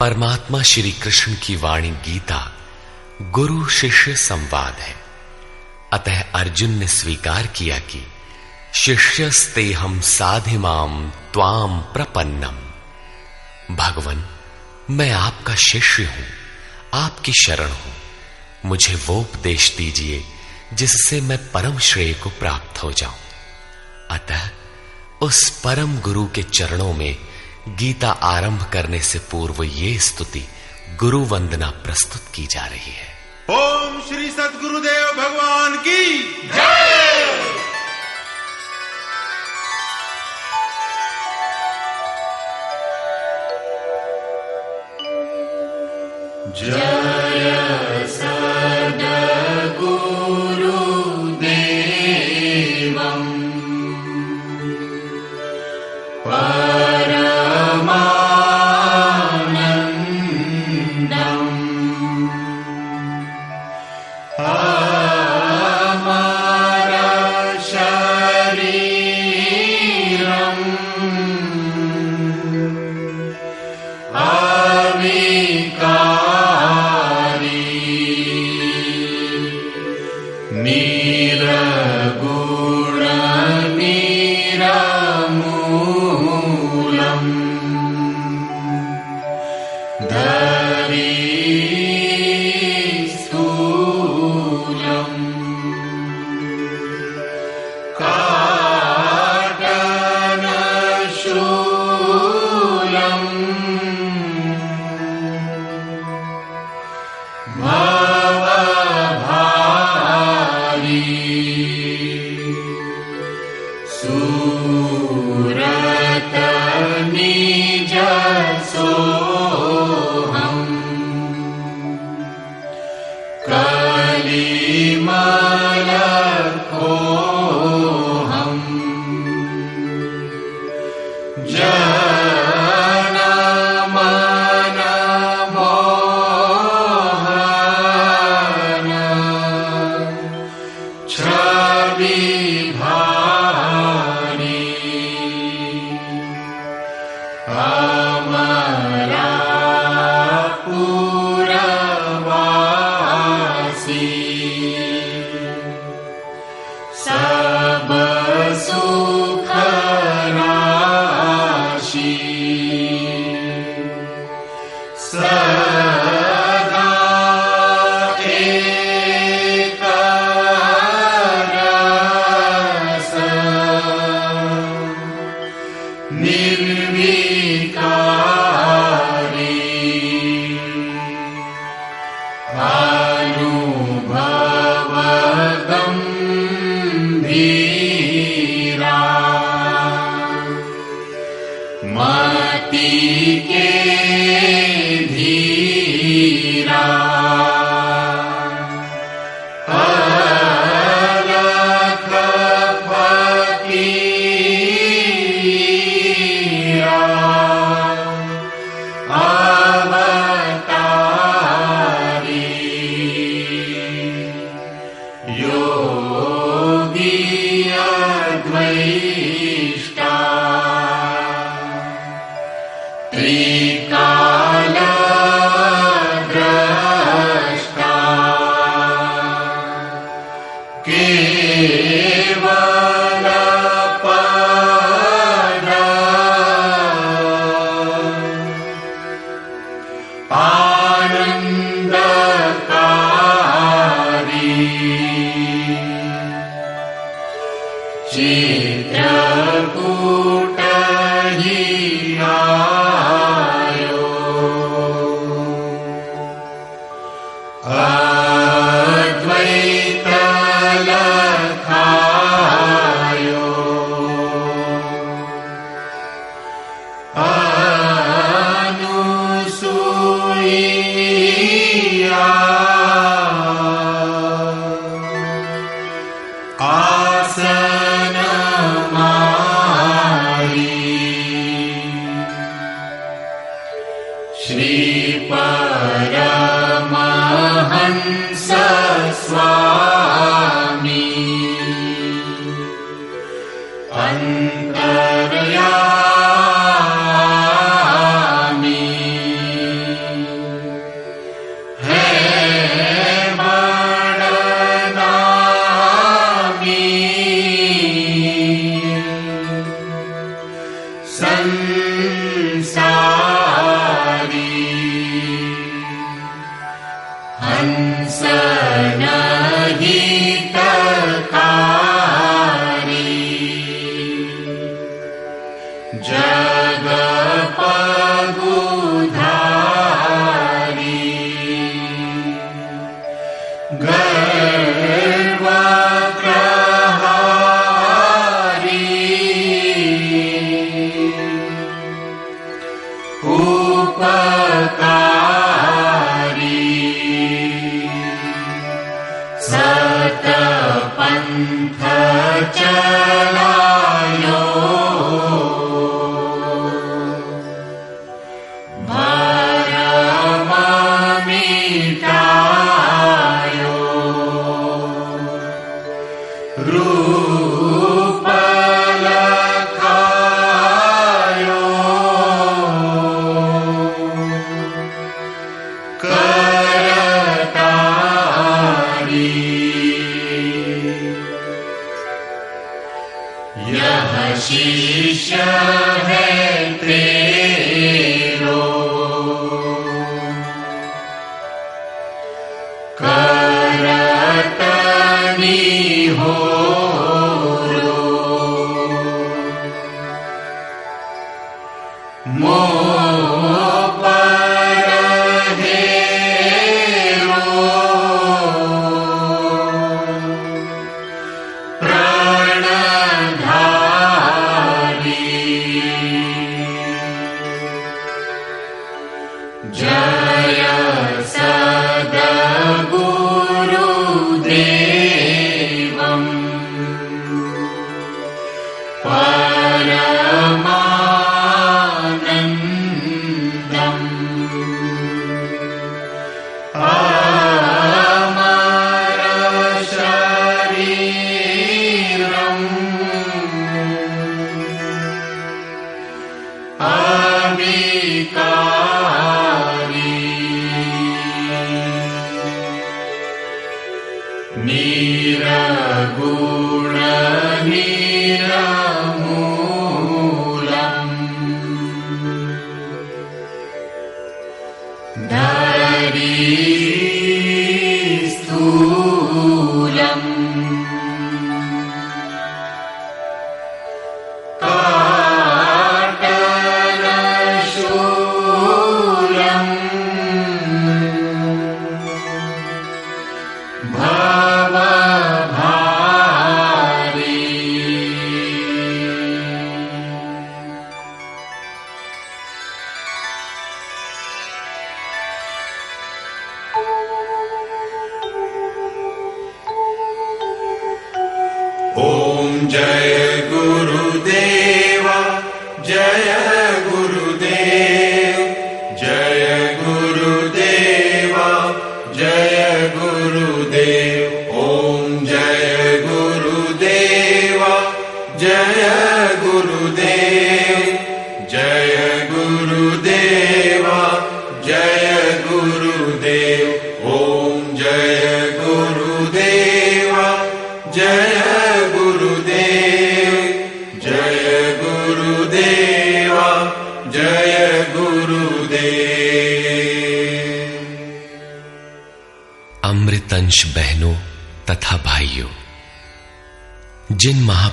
परमात्मा श्री कृष्ण की वाणी गीता गुरु शिष्य संवाद है। अतः अर्जुन ने स्वीकार किया कि शिष्यस्ते हम साधिमाम त्वाम प्रपन्नम। भगवान, मैं आपका शिष्य हूँ, आपकी शरण हूँ। मुझे वो उपदेश दीजिए जिससे मैं परम श्रेय को प्राप्त हो जाऊँ। अतः उस परम गुरु के चरणों में गीता आरंभ करने से पूर्व ये स्तुति गुरु वंदना प्रस्तुत की जा रही है। ओम श्री सदगुरुदेव भगवान की जय। जय। Sir.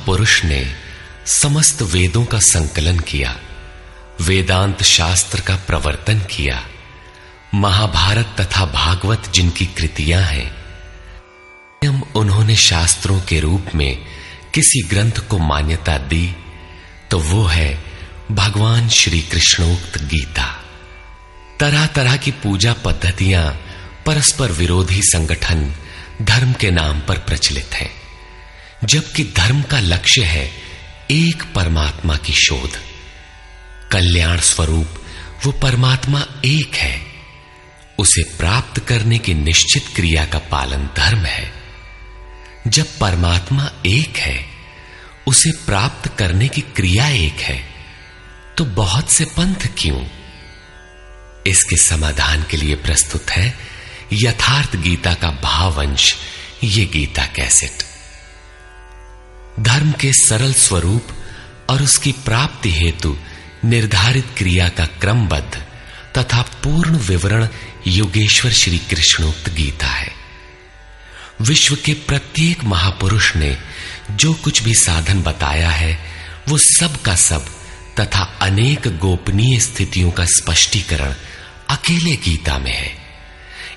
महापुरुष ने समस्त वेदों का संकलन किया, वेदांत शास्त्र का प्रवर्तन किया। महाभारत तथा भागवत जिनकी कृतियाँ हैं उन्होंने शास्त्रों के रूप में किसी ग्रंथ को मान्यता दी तो वो है भगवान श्री कृष्णोक्त गीता। तरह तरह की पूजा पद्धतियाँ परस्पर विरोधी संगठन धर्म के नाम पर प्रचलित हैं। जबकि धर्म का लक्ष्य है एक परमात्मा की शोध। कल्याण स्वरूप वो परमात्मा एक है। उसे प्राप्त करने की निश्चित क्रिया का पालन धर्म है। जब परमात्मा एक है, उसे प्राप्त करने की क्रिया एक है तो बहुत से पंथ क्यों? इसके समाधान के लिए प्रस्तुत है यथार्थ गीता का भावंश ये गीता कैसेट। धर्म के सरल स्वरूप और उसकी प्राप्ति हेतु निर्धारित क्रिया का क्रमबद्ध तथा पूर्ण विवरण योगेश्वर श्री कृष्णोक्त गीता है। विश्व के प्रत्येक महापुरुष ने जो कुछ भी साधन बताया है, वो सब का सब तथा अनेक गोपनीय स्थितियों का स्पष्टीकरण अकेले गीता में है।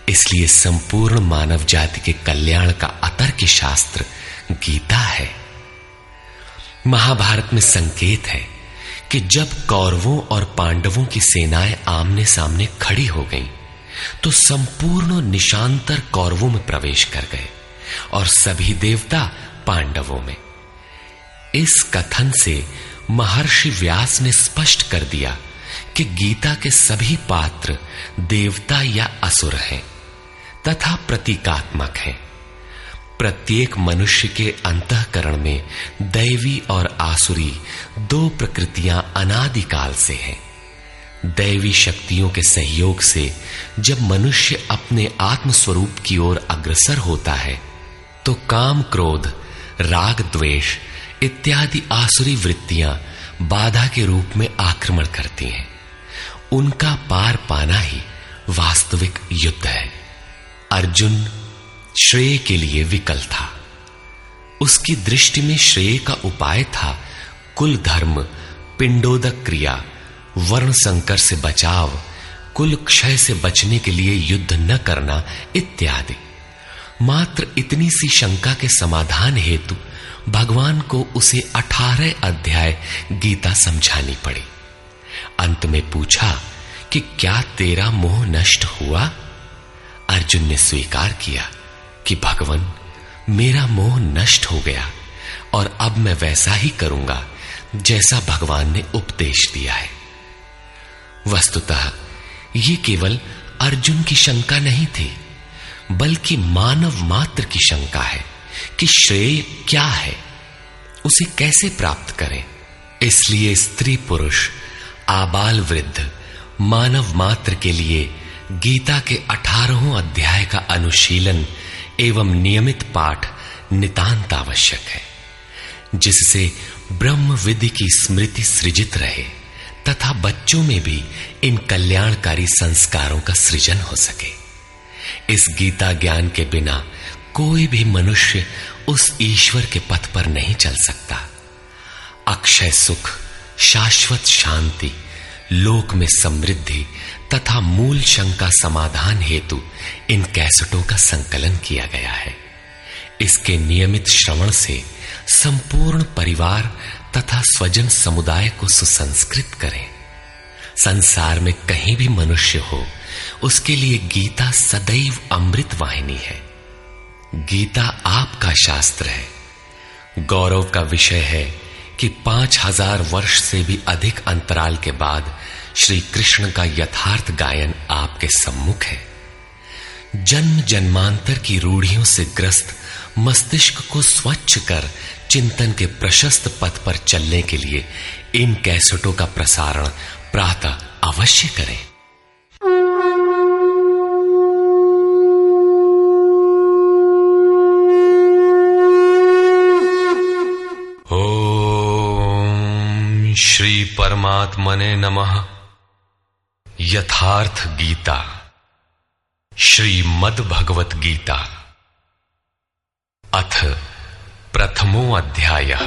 इसलिए संपूर्ण मानव जाति के कल्याण का अतर्क शास्त्र गीता है। महाभारत में संकेत है कि जब कौरवों और पांडवों की सेनाएँ आमने सामने खड़ी हो गईं, तो संपूर्ण निशांतर कौरवों में प्रवेश कर गए और सभी देवता पांडवों में। इस कथन से महर्षि व्यास ने स्पष्ट कर दिया कि गीता के सभी पात्र देवता या असुर हैं तथा प्रतीकात्मक हैं। प्रत्येक मनुष्य के अंतकरण में दैवी और आसुरी दो प्रकृतियाँ अनादिकाल से हैं। दैवी शक्तियों के सहयोग से जब मनुष्य अपने आत्म स्वरूप की ओर अग्रसर होता है तो काम क्रोध, राग द्वेष इत्यादि आसुरी वृत्तियाँ बाधा के रूप में आक्रमण करती हैं। उनका पार पाना ही वास्तविक युद्ध है। अर्जुन श्रेय के लिए विकल था। उसकी दृष्टि में श्रेय का उपाय था कुल धर्म, पिंडोदक क्रिया वर्ण संकर से बचाव, कुल क्षय से बचने के लिए युद्ध न करना इत्यादि। मात्र इतनी सी शंका के समाधान हेतु भगवान को उसे अठारह अध्याय गीता समझानी पड़ी। अंत में पूछा कि क्या तेरा मोह नष्ट हुआ? अर्जुन ने स्वीकार किया। कि भगवान, मेरा मोह नष्ट हो गया और अब मैं वैसा ही करूँगा जैसा भगवान ने उपदेश दिया है। वस्तुतः, ये केवल अर्जुन की शंका नहीं थी, बल्कि मानव मात्र की शंका है कि श्रेय क्या है, उसे कैसे प्राप्त करें। इसलिए स्त्री पुरुष, आबाल वृद्ध, मानव मात्र के लिए गीता के अठारहों अध्याय का अनुशीलन एवं नियमित पाठ नितांत आवश्यक है। जिससे ब्रह्म विधि की स्मृति सृजित रहे, तथा बच्चों में भी इन कल्याणकारी संस्कारों का सृजन हो सके। इस गीता ज्ञान के बिना कोई भी मनुष्य उस ईश्वर के पथ पर नहीं चल सकता। अक्षय सुख, शाश्वत शांति, लोक में समृद्धि तथा मूल शंका समाधान हेतु इन कैसेटों का संकलन किया गया है। इसके नियमित श्रवण से संपूर्ण परिवार तथा स्वजन समुदाय को सुसंस्कृत करें। संसार में कहीं भी मनुष्य हो, उसके लिए गीता सदैव अमृत वाहिनी है। गीता आपका शास्त्र है। गौरव का विषय है कि पाँच हज़ार वर्ष से भी अधिक अंतराल के बाद श्री कृष्ण का यथार्थ गायन आपके सम्मुख है। जन्म जन्मांतर की रूढ़ियों से ग्रस्त, मस्तिष्क को स्वच्छ कर चिंतन के प्रशस्त पथ पर चलने के लिए इन कैसेटों का प्रसारण प्रातः अवश्य करें। ओम श्री परमात्मने नमः। यथार्थ गीता श्रीमद भगवत गीता अथ प्रथमो अध्यायः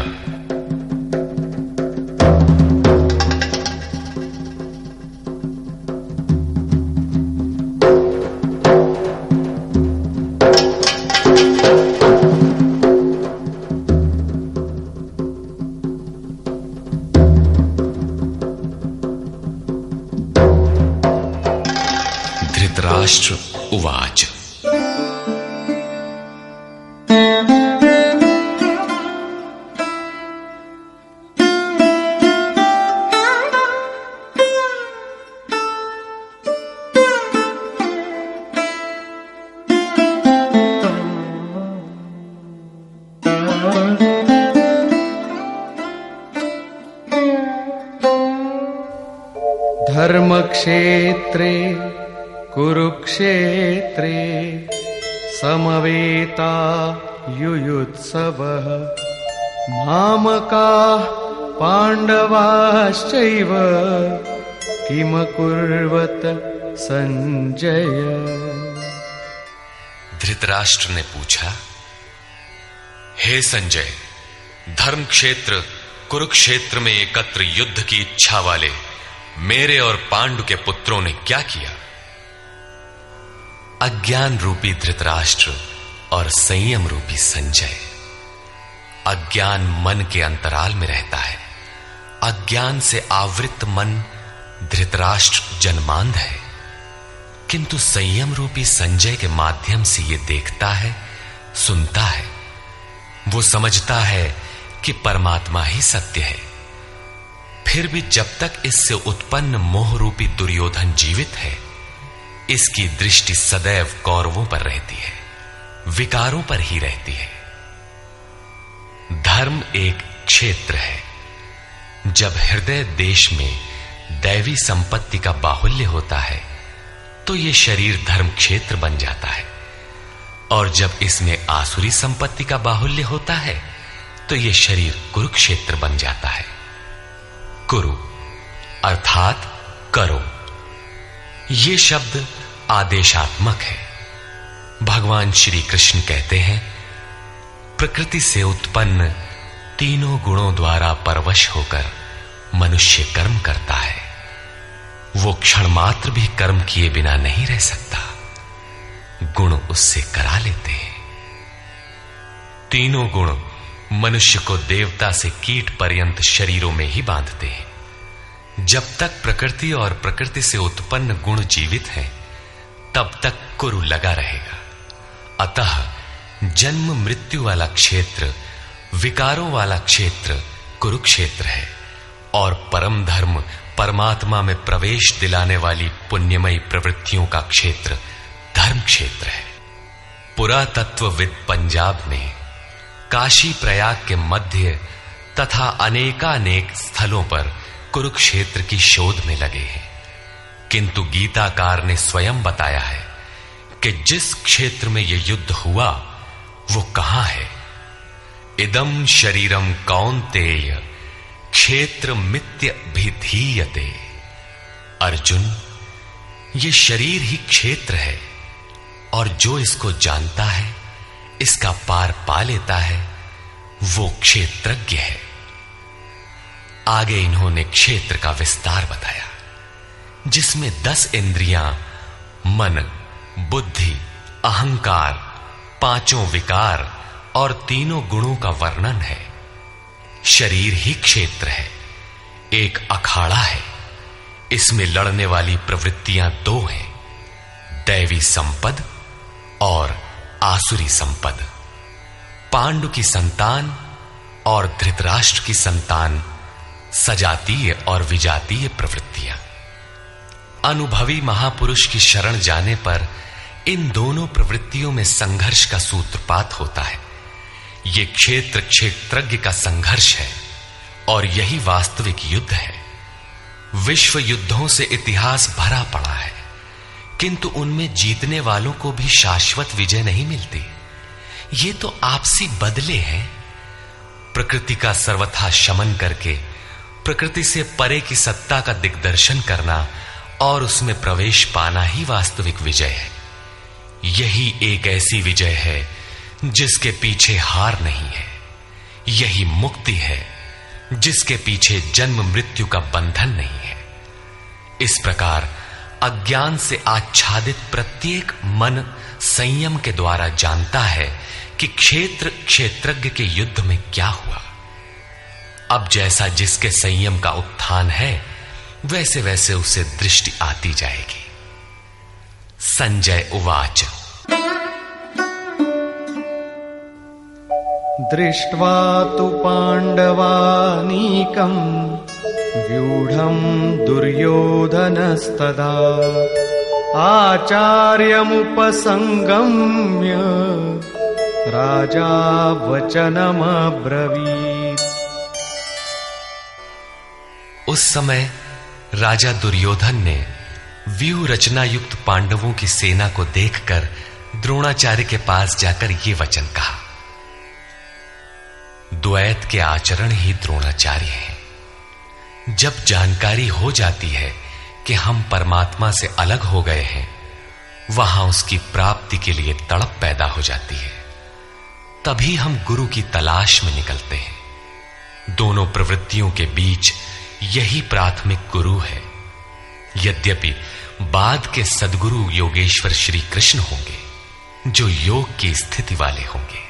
धृतराष्ट्र ने पूछा, हे संजय धर्म क्षेत्र कुरुक्षेत्र में एकत्र युद्ध की इच्छा वाले मेरे और पांडु के पुत्रों ने क्या किया? अज्ञान रूपी धृतराष्ट्र और संयम रूपी संजय। अज्ञान मन के अंतराल में रहता है। अज्ञान से आवृत मन धृतराष्ट्र जन्मांध है। किंतु संयम रूपी संजय के माध्यम से यह देखता है, सुनता है। वो समझता है कि परमात्मा ही सत्य है। फिर भी जब तक इससे उत्पन्न मोह रूपी दुर्योधन जीवित है, इसकी दृष्टि सदैव कौरवों पर रहती है, विकारों पर ही रहती है। धर्म एक क्षेत्र है। जब हृदय देश में दैवी संपत्ति का बाहुल्य होता है तो यह शरीर धर्म क्षेत्र बन जाता है। और जब इसमें आसुरी संपत्ति का बाहुल्य होता है तो यह शरीर कुरुक्षेत्र बन जाता है। कुरु, अर्थात करो। ये शब्द आदेशात्मक है। भगवान श्री कृष्ण कहते हैं, प्रकृति से उत्पन्न तीनों गुणों द्वारा परवश होकर मनुष्य कर्म करता है। वो क्षण मात्र भी कर्म किए बिना नहीं रह सकता। गुण उससे करा लेते हैं। तीनों गुण मनुष्य को देवता से कीट पर्यंत शरीरों में ही बांधते हैं। जब तक प्रकृति और प्रकृति से उत्पन्न गुण जीवित हैं, तब तक कुरु लगा रहेगा। अतः जन्म मृत्यु वाला क्षेत्र, विकारों वाला क्षेत्र कुरुक्षेत्र है और परम धर्म परमात्मा में प्रवेश दिलाने वाली पुण्यमयी प्रवृत्तियों का क्षेत्र, धर्म क्षेत्र है। पुरातत्वविद पंजाब में काशी प्रयाग के मध्य तथा अनेकानेक स्थलों पर कुरुक्षेत्र की शोध में लगे हैं। किंतु गीताकार ने स्वयं बताया है कि जिस क्षेत्र में यह युद्ध हुआ, वो कहाँ है? इदम शरीरम कौन कौनतेय। क्षेत्र मित्य भिधीयते अर्जुन, ये शरीर ही क्षेत्र है, और जो इसको जानता है, इसका पार पा लेता है, वो क्षेत्रज्ञ है। आगे इन्होंने क्षेत्र का विस्तार बताया, जिसमें दस इंद्रियाँ, मन, बुद्धि, अहंकार, पाँचों विकार और तीनों गुणों का वर्णन है। शरीर ही क्षेत्र है, एक अखाड़ा है। इसमें लड़ने वाली प्रवृत्तियाँ दो हैं, दैवी संपद और आसुरी संपद। पांडु की संतान और धृतराष्ट्र की संतान सजातीय और विजातीय प्रवृत्तियाँ। अनुभवी महापुरुष की शरण जाने पर इन दोनों प्रवृत्तियों में संघर्ष का सूत्रपात होता है। यह क्षेत्र क्षेत्रज्ञ का संघर्ष है और यही वास्तविक युद्ध है। विश्व युद्धों से इतिहास भरा पड़ा है, किंतु उनमें जीतने वालों को भी शाश्वत विजय नहीं मिलती। ये तो आपसी बदले हैं। प्रकृति का सर्वथा शमन करके, प्रकृति से परे की सत्ता का दिग्दर्शन करना और उसमें प्रवेश पाना ही वास्तविक विजय है। यही एक ऐसी विजय है जिसके पीछे हार नहीं है, यही मुक्ति है, जिसके पीछे जन्म मृत्यु का बंधन नहीं है। इस प्रकार अज्ञान से आच्छादित प्रत्येक मन संयम के द्वारा जानता है कि क्षेत्र क्षेत्रज्ञ के युद्ध में क्या हुआ। अब जैसा जिसके संयम का उत्थान है वैसे वैसे उसे दृष्टि आती जाएगी। संजय उवाच। दृष्ट्वा तु पाण्डवानीकम् व्यूढम् दुर्योधनस्तदा। आचार्यमुपसङ्गम्य राजा वचनमब्रवीत् उस समय राजा दुर्योधन ने व्यू रचना युक्त पांडवों की सेना को देखकर द्रोणाचार्य के पास जाकर ये वचन कहा। द्वैत के आचरण ही द्रोणाचार्य हैं। जब जानकारी हो जाती है कि हम परमात्मा से अलग हो गए हैं, वहाँ उसकी प्राप्ति के लिए तड़प पैदा हो जाती है। तभी हम गुरु की तलाश में निकलते हैं। दोनों प्रवृत्तियों के बीच यही प्राथमिक गुरु है। यद्यपि बाद के सदगुरु योगेश्वर श्री कृष्ण होंगे, जो योग की स्थिति वाले होंगे।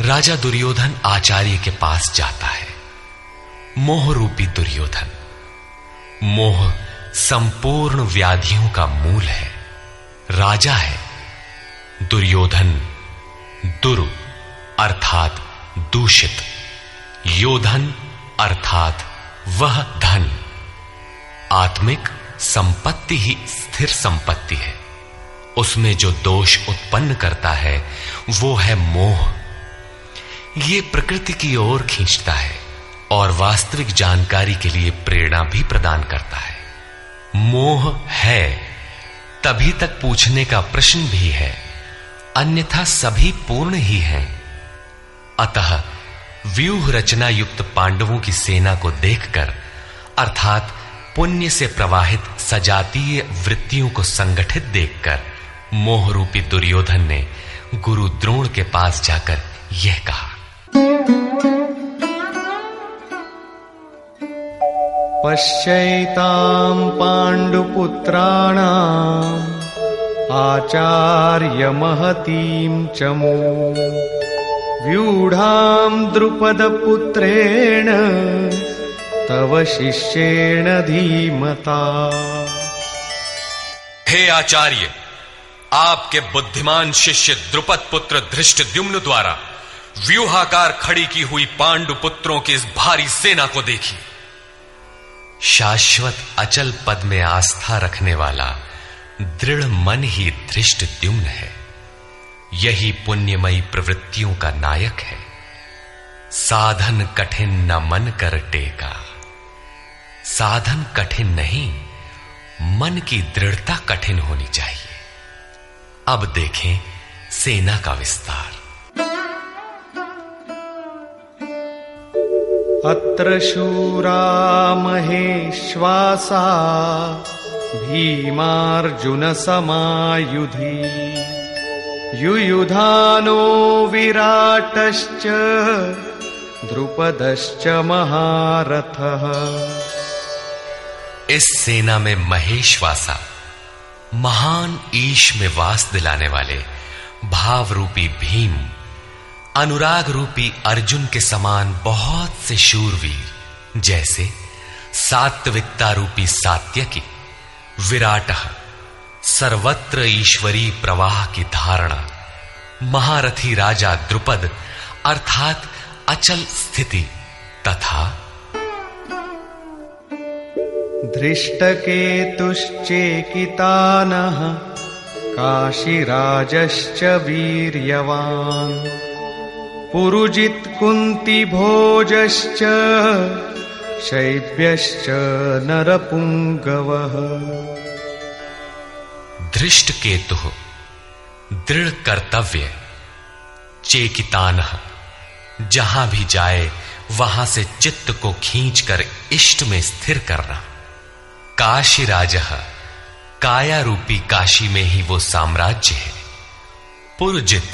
राजा दुर्योधन आचार्य के पास जाता है। मोह रूपी दुर्योधन। मोह संपूर्ण व्याधियों का मूल है। राजा है। दुर्योधन दुरु, अर्थात दूषित। योधन, अर्थात वह धन। आत्मिक संपत्ति ही स्थिर संपत्ति है। उसमें जो दोष उत्पन्न करता है, वो है मोह। ये प्रकृति की ओर खींचता है और वास्तविक जानकारी के लिए प्रेरणा भी प्रदान करता है। मोह है, तभी तक पूछने का प्रश्न भी है, अन्यथा सभी पूर्ण ही हैं। अतः व्यूह रचना युक्त पांडवों की सेना को देखकर, अर्थात पुण्य से प्रवाहित सजातीय वृत्तियों को संगठित देखकर, मोहरूपी दुर्योधन ने गुरु द्रोण के पास जाकर यह कहा पश्यैताम् पाण्डुपुत्राणाम् आचार्यमहतीम् च मो व्यूढाम् द्रुपदपुत्रेण तव शिष्येण धीमता। हे आचार्य, आपके बुद्धिमान शिष्य द्रुपद पुत्र धृष्ट द्युम्न द्वारा व्यूहाकार खड़ी की हुई पांडु पुत्रों की इस भारी सेना को देखी। शाश्वत अचल पद में आस्था रखने वाला दृढ़ मन ही धृष्ट द्युम्न है। यही पुण्यमयी प्रवृत्तियों का नायक है। साधन कठिन न मन कर टेका। साधन कठिन नहीं, मन की दृढ़ता कठिन होनी चाहिए। अब देखें सेना का विस्तार। अत्र शूरा महेश्वासा भीमार्जुनसमायुधि युयुधानो विराटश्च, द्रुपदश्च महारथः। इस सेना में महेशवासा, महान ईश में वास दिलाने वाले भाव रूपी भीम। अनुराग रूपी अर्जुन के समान बहुत से शूरवीर, जैसे सात्विकता रूपी सात्यकी, विराट, सर्वत्र ईश्वरी प्रवाह की धारणा, महारथी राजा द्रुपद, अर्थात अचल स्थिति, तथा धृष्टकेतुश्चेकितानः काशीराजश्च वीर्यवान्। पुरुजित्कुन्तिभोजश्च शैब्यश्च नरपुङ्गवः धृष्ट केतु दृढ़ कर्तव्य चेकितान, जहाँ भी जाए, वहाँ से चित्त को खींचकर इष्ट में स्थिर करना। काशी राज काया रूपी काशी में ही वो साम्राज्य है। पुरजित,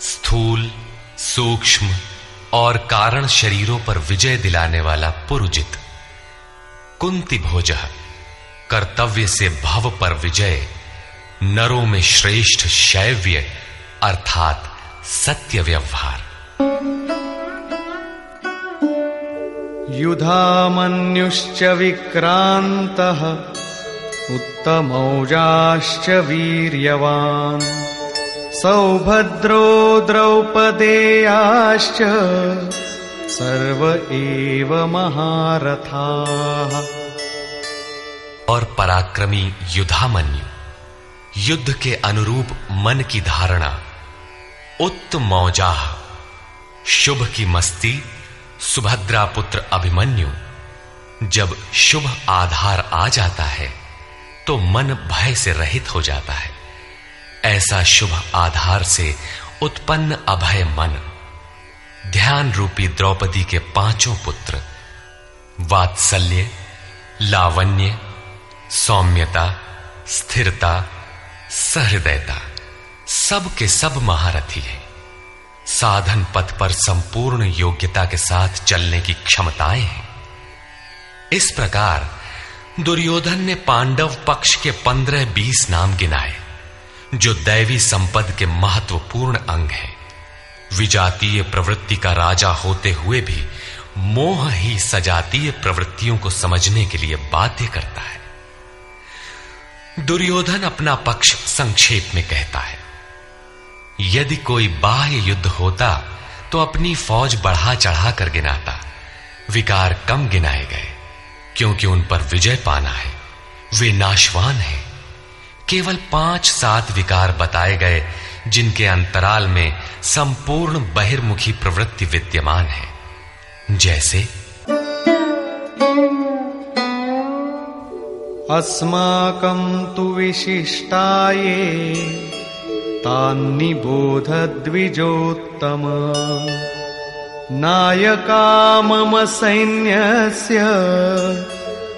स्थूल सूक्ष्म और कारण शरीरों पर विजय दिलाने वाला पुरुजित। कुंती भोज, कर्तव्य से भव पर विजय, नरों में श्रेष्ठ शैव्य, अर्थात सत्य व्यवहार। युधामन्युश्च विक्रान्तः, उत्तमौजाश्च वीर्यवान्। सौभद्रो द्रौपदेयाश्च सर्व एव महारथा। और पराक्रमी युधामन्यु, युद्ध के अनुरूप मन की धारणा उत्तम मौजाह शुभ की मस्ती, सुभद्रा पुत्र अभिमन्यु, जब शुभ आधार आ जाता है तो मन भय से रहित हो जाता है। ऐसा शुभ आधार से उत्पन्न अभय मन। ध्यान रूपी द्रौपदी के पाँचों पुत्र, वात्सल्य, लावण्य, सौम्यता, स्थिरता, सहृदयता, सब के सब महारथी है। साधन पथ पर संपूर्ण योग्यता के साथ चलने की क्षमताएँ हैं। इस प्रकार दुर्योधन ने पांडव पक्ष के पंद्रह बीस नाम गिनाए। जो दैवी संपद के महत्वपूर्ण अंग है। विजातीय प्रवृत्ति का राजा होते हुए भी मोह ही सजातीय प्रवृत्तियों को समझने के लिए बाध्य करता है। दुर्योधन अपना पक्ष संक्षेप में कहता है, यदि कोई बाह्य युद्ध होता तो अपनी फौज बढ़ा चढ़ा कर गिनाता। विकार कम गिनाए गए, क्योंकि उन पर विजय पाना है। वे नाशवान हैं। केवल पाँच सात विकार बताए गए, जिनके अंतराल में संपूर्ण बहिर्मुखी प्रवृत्ति विद्यमान है। जैसे अस्माकं तु विशिष्टाये द्विजोत्तम नायका मम सैन्यस्य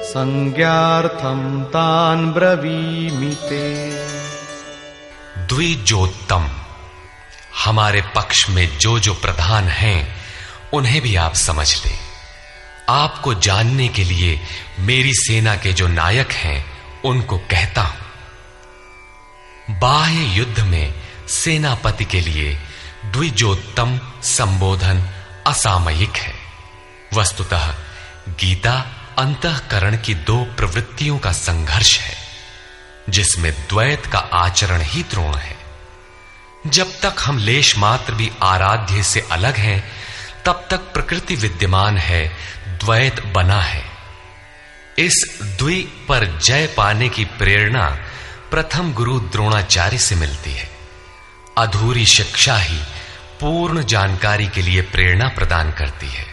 संज्ञार्थं तान् ब्रवीमि द्विजोत्तम। हमारे पक्ष में जो जो प्रधान हैं, उन्हें भी आप समझ लें। आपको जानने के लिए मेरी सेना के जो नायक हैं, उनको कहता हूँ। बाह्य युद्ध में सेनापति के लिए द्विजोत्तम संबोधन असामयिक है। वस्तुतः गीता अंतकरण की दो प्रवृत्तियों का संघर्ष है, जिसमें द्वैत का आचरण ही द्रोण है। जब तक हम लेश मात्र भी आराध्य से अलग हैं, तब तक प्रकृति विद्यमान है, द्वैत बना है। इस द्वि पर जय पाने की प्रेरणा प्रथम गुरु द्रोणाचार्य से मिलती है। अधूरी शिक्षा ही पूर्ण जानकारी के लिए प्रेरणा प्रदान करती है।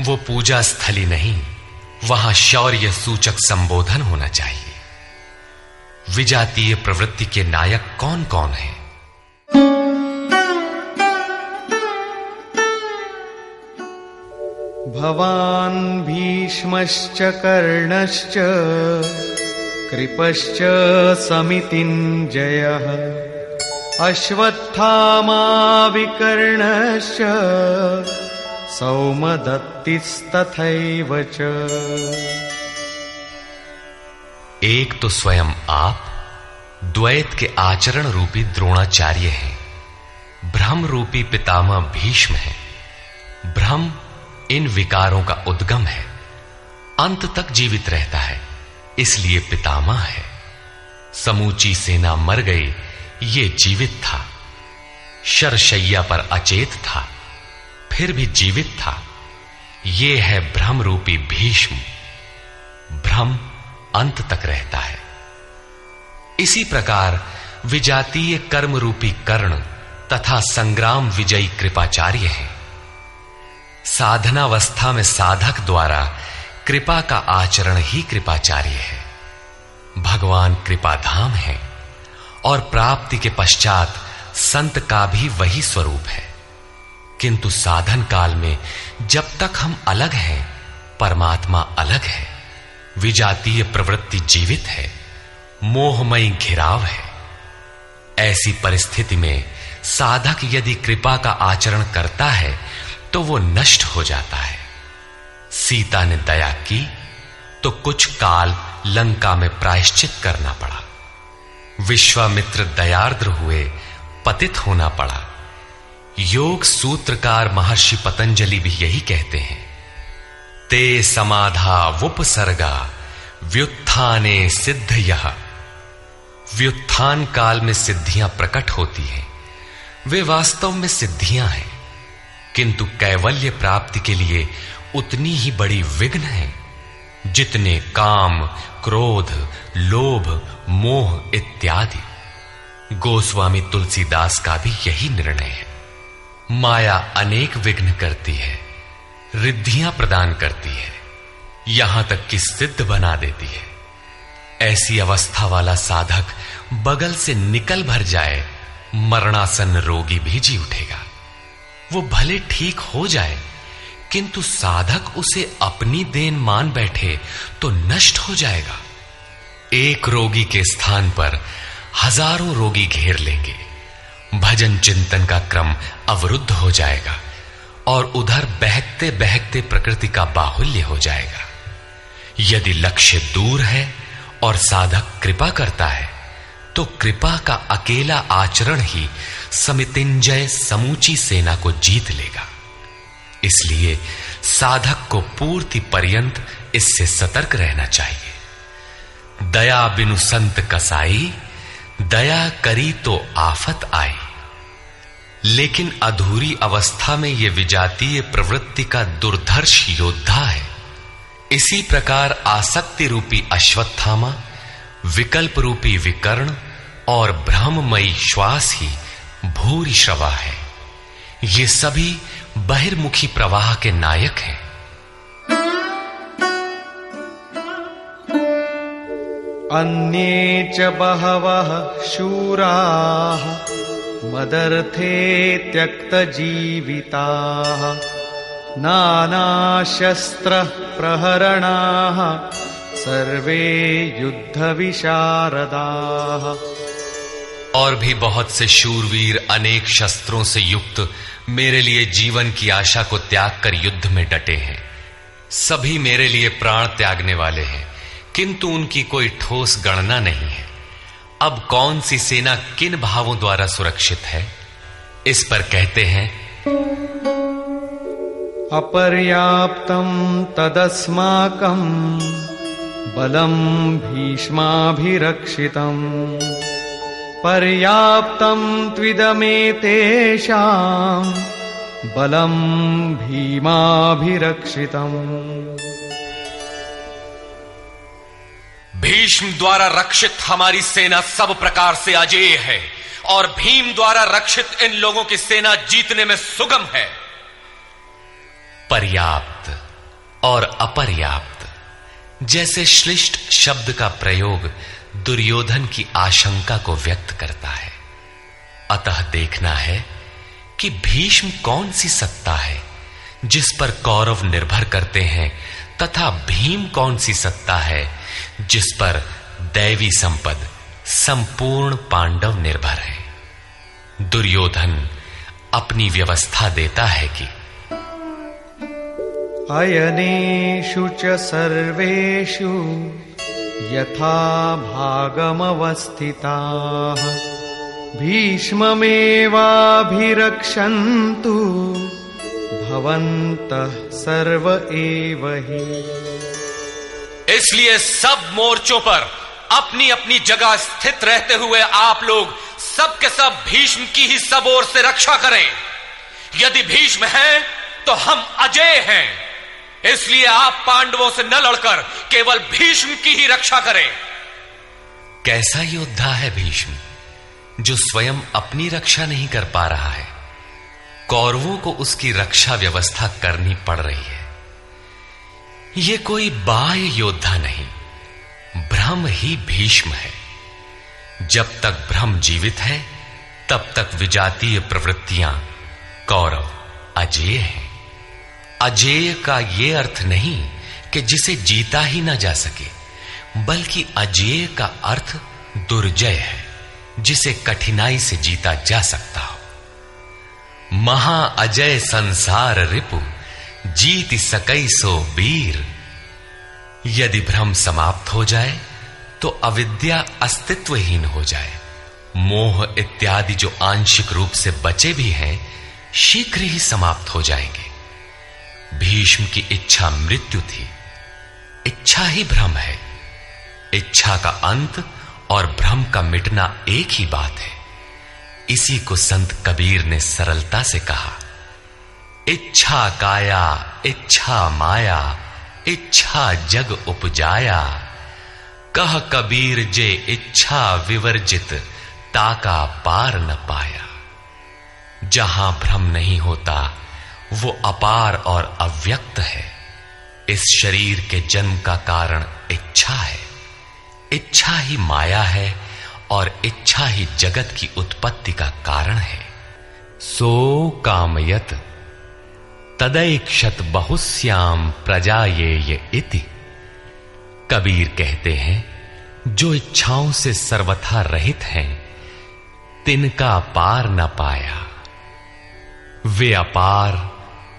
वो पूजा स्थली नहीं वहाँ शौर्य सूचक संबोधन होना चाहिए। विजातीय प्रवृत्ति के नायक कौन कौन हैं? भवान् भीष्मश्च, कर्णश्च, कृपश्च समितिञ्जयः अश्वत्थामाविकर्णश्च सौमदत्तिस्तथैव च। एक तो स्वयं आप, द्वैत के आचरण रूपी द्रोणाचार्य हैं। भ्रम रूपी पितामह भीष्म है। भ्रम इन विकारों का उद्गम है। अंत तक जीवित रहता है, इसलिए पितामह है। समूची सेना मर गई, ये जीवित था। शरशैया पर अचेत था। फिर भी जीवित था। ये है भ्रम रूपी भीष्म। भ्रम अंत तक रहता है। इसी प्रकार विजातीय कर्म रूपी कर्ण तथा संग्राम विजयी कृपाचार्य है। साधनावस्था में साधक द्वारा कृपा का आचरण ही कृपाचार्य है। भगवान कृपाधाम है और प्राप्ति के पश्चात संत का भी वही स्वरूप है। किंतु साधन काल में जब तक हम अलग हैं, परमात्मा अलग है। विजातीय प्रवृत्ति जीवित है, मोहमयी घिराव है। ऐसी परिस्थिति में साधक यदि कृपा का आचरण करता है तो वो नष्ट हो जाता है। सीता ने दया की तो कुछ काल लंका में प्रायश्चित करना पड़ा। विश्वामित्र दयार्द्र हुए, पतित होना पड़ा। योग सूत्रकार महर्षि पतंजलि भी यही कहते हैं। ते समाधा वुपसर्गा, व्युत्थाने सिद्ध यह व्युत्थान काल में सिद्धियाँ प्रकट होती हैं। वे वास्तव में सिद्धियाँ हैं। किंतु कैवल्य प्राप्ति के लिए उतनी ही बड़ी विघ्न है, जितने काम, क्रोध, लोभ, मोह इत्यादि। गोस्वामी तुलसीदास का भी यही निर्णय है। माया अनेक विघ्न करती है, रिद्धियाँ प्रदान करती है, यहाँ तक कि सिद्ध बना देती है। ऐसी अवस्था वाला साधक बगल से निकल भर जाए मरणासन रोगी भी जी उठेगा। वो भले ठीक हो जाए, किंतु साधक उसे अपनी देन मान बैठे तो नष्ट हो जाएगा। एक रोगी के स्थान पर हज़ारों रोगी घेर लेंगे। भजन चिंतन का क्रम अवरुद्ध हो जाएगा और उधर बहकते बहकते प्रकृति का बाहुल्य हो जाएगा। यदि लक्ष्य दूर है और साधक कृपा करता है तो कृपा का अकेला आचरण ही समितिंजय समूची सेना को जीत लेगा। इसलिए साधक को पूर्ति पर्यंत इससे सतर्क रहना चाहिए। दया बिनु संत कसाई दया करी तो आफत आए। लेकिन अधूरी अवस्था में यह विजातीय प्रवृत्ति का दुर्धर्ष योद्धा है। इसी प्रकार आसक्ति रूपी अश्वत्थामा, विकल्प रूपी विकर्ण और भ्रममयी श्वास ही भूरी श्रवा है। ये सभी बहिर्मुखी प्रवाह के नायक हैं। अन्ये च बहवः शूराः मदर्थे त्यक्तजीविताः नानाशस्त्रप्रहरणाः, सर्वे युद्धविशारदाः। और भी बहुत से शूरवीर अनेक शस्त्रों से युक्त, मेरे लिए जीवन की आशा को त्याग कर युद्ध में डटे हैं। सभी मेरे लिए प्राण त्यागने वाले हैं। किंतु उनकी कोई ठोस गणना नहीं है। अब कौन सी सेना किन भावों द्वारा सुरक्षित है? इस पर कहते हैं, अपर्याप्तम् तदस्माकम् बलम् भीष्माभिरक्षितम्। पर्याप्तम् त्विदमेतेषाम् बलम् भीमाभिरक्षितम्। भीष्म द्वारा रक्षित हमारी सेना सब प्रकार से अजेय है, और भीम द्वारा रक्षित इन लोगों की सेना जीतने में सुगम है। पर्याप्त और अपर्याप्त, जैसे श्लिष्ट शब्द का प्रयोग दुर्योधन की आशंका को व्यक्त करता है। अतः देखना है कि भीष्म कौन सी सत्ता है, जिस पर कौरव निर्भर करते हैं, तथा भीम कौन सी सत्ता है जिस पर दैवी संपद संपूर्ण पांडव निर्भर है। दुर्योधन अपनी व्यवस्था देता है कि अयनेषु च यथा भागमवस्थिताः। भीष्ममेवाभिरक्षन्तु, भवन्तः सर्व एव हि। इसलिए सब मोर्चों पर अपनी अपनी जगह स्थित रहते हुए आप लोग सबके सब भीष्म की ही सब ओर से रक्षा करें। यदि भीष्म है तो हम अजय हैं। इसलिए आप पांडवों से न लड़कर केवल भीष्म की ही रक्षा करें। कैसा योद्धा है भीष्म, जो स्वयं अपनी रक्षा नहीं कर पा रहा है? कौरवों को उसकी रक्षा व्यवस्था करनी पड़ रही है। ये कोई बाह्य योद्धा नहीं भ्रम ही भीष्म है। जब तक भ्रम जीवित है, तब तक विजातीय प्रवृत्तियाँ कौरव अजेय हैं। अजेय का यह अर्थ नहीं कि जिसे जीता ही ना जा सके, बल्कि अजेय का अर्थ दुर्जय है, जिसे कठिनाई से जीता जा सकता हो। महा अजय संसार रिपु। जीत सकई सो वीर। यदि भ्रम समाप्त हो जाए तो अविद्या अस्तित्वहीन हो जाए। मोह इत्यादि जो आंशिक रूप से बचे भी हैं, शीघ्र ही समाप्त हो जाएँगे। भीष्म की इच्छा मृत्यु थी। इच्छा ही भ्रम है। इच्छा का अंत और भ्रम का मिटना एक ही बात है। इसी को संत कबीर ने सरलता से कहा। इच्छा काया, इच्छा माया, इच्छा जग उपजाया। कह कबीर जे इच्छा विवर्जित, ताका पार न पाया। जहाँ भ्रम नहीं होता, वो अपार और अव्यक्त है। इस शरीर के जन्म का कारण इच्छा है। इच्छा ही माया है और इच्छा ही जगत की उत्पत्ति का कारण है। सो कामयत तदैक्षत बहुश्याम प्रजा ये ये इति। कबीर कहते हैं, जो इच्छाओं से सर्वथा रहित हैं, तिनका पार न पाया। वे अपार,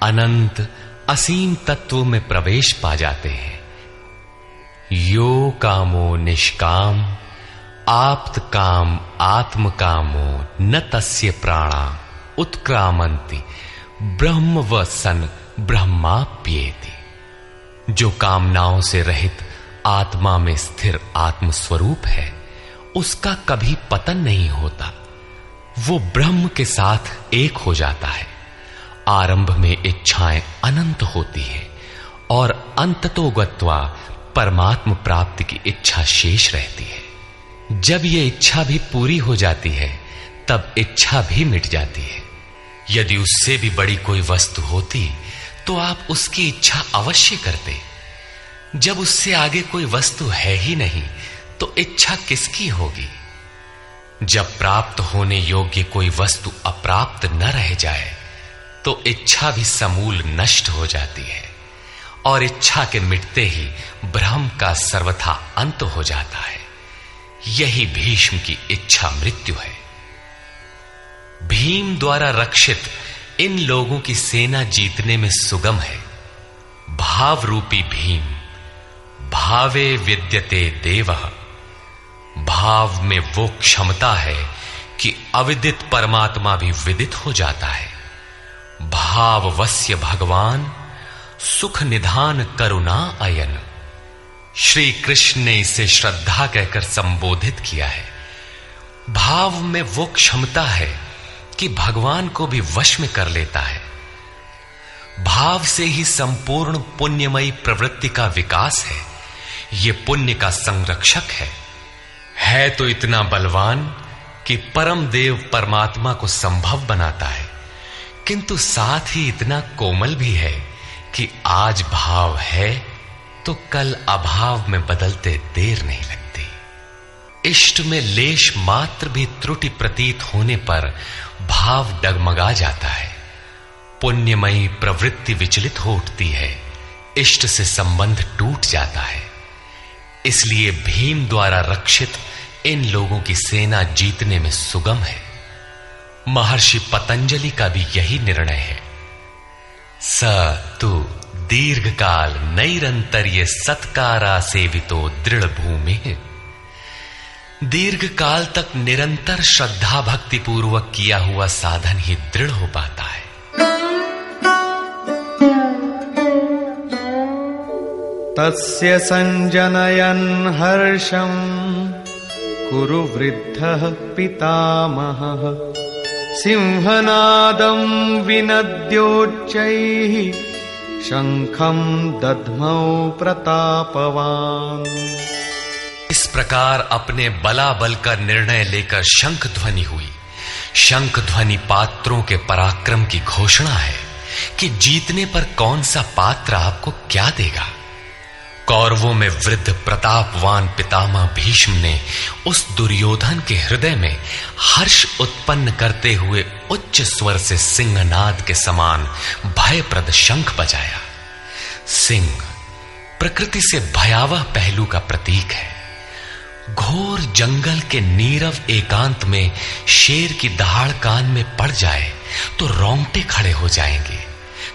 अनंत, असीम तत्व में प्रवेश पा जाते हैं। यो कामो निष्काम, आप्त काम आत्म कामो न तस्य प्राणा उत्क्रामंती ब्रह्म व सन ब्रह्माप्येति, जो कामनाओं से रहित आत्मा में स्थिर आत्म स्वरूप है, उसका कभी पतन नहीं होता। वो ब्रह्म के साथ एक हो जाता है। आरंभ में इच्छाएँ अनंत होती है और अंततो गत्वा परमात्म प्राप्ति की इच्छा शेष रहती है। जब ये इच्छा भी पूरी हो जाती है, तब इच्छा भी मिट जाती है। यदि उससे भी बड़ी कोई वस्तु होती तो आप उसकी इच्छा अवश्य करते। जब उससे आगे कोई वस्तु है ही नहीं तो इच्छा किसकी होगी? जब प्राप्त होने योग्य कोई वस्तु अप्राप्त न रह जाए तो इच्छा भी समूल नष्ट हो जाती है, और इच्छा के मिटते ही ब्रह्म का सर्वथा अंत हो जाता है। यही भीष्म की इच्छा मृत्यु है। भीम द्वारा रक्षित इन लोगों की सेना जीतने में सुगम है। भाव रूपी भीम, भावे विद्यते देव। भाव में वो क्षमता है कि अविदित परमात्मा भी विदित हो जाता है। भाववस्य भगवान, सुख निधान करुणा अयन। श्री कृष्ण ने इसे श्रद्धा कहकर संबोधित किया है। भाव में वो क्षमता है कि भगवान को भी वश में कर लेता है। भाव से ही संपूर्ण पुण्यमयी प्रवृत्ति का विकास है। यह पुण्य का संरक्षक है। है तो इतना बलवान कि परम देव परमात्मा को संभव बनाता है। किंतु साथ ही इतना कोमल भी है कि आज भाव है तो कल अभाव में बदलते देर नहीं लगती। इष्ट में लेश मात्र भी त्रुटि प्रतीत होने पर भाव डगमगा जाता है। पुण्यमयी प्रवृत्ति विचलित हो उठती है। इष्ट से संबंध टूट जाता है। इसलिए भीम द्वारा रक्षित इन लोगों की सेना जीतने में सुगम है। महर्षि पतंजलि का भी यही निर्णय है। स तु दीर्घ काल नैरंतर्य सत्कारा सेवितो दृढ़ भूमि दीर्घ काल तक निरंतर श्रद्धा भक्ति पूर्वक किया हुआ साधन ही दृढ़ हो पाता है। तस्य सञ्जनयन् हर्षम्। कुरु वृद्धः पितामहः। सिंहनादम् विनद्योच्चैः शङ्खम् दध्मौ प्रतापवान्। प्रकार अपने बला बल का निर्णय लेकर शंख ध्वनि हुई। शंख ध्वनि पात्रों के पराक्रम की घोषणा है कि जीतने पर कौन सा पात्र आपको क्या देगा। कौरवों में वृद्ध प्रतापवान पितामह भीष्म ने उस दुर्योधन के हृदय में हर्ष उत्पन्न करते हुए उच्च स्वर से सिंहनाद के समान भयप्रद शंख बजाया। सिंह प्रकृति से भयावह पहलू का प्रतीक है। घोर जंगल के नीरव एकांत में शेर की दहाड़ कान में पड़ जाए तो रोंगटे खड़े हो जाएँगे।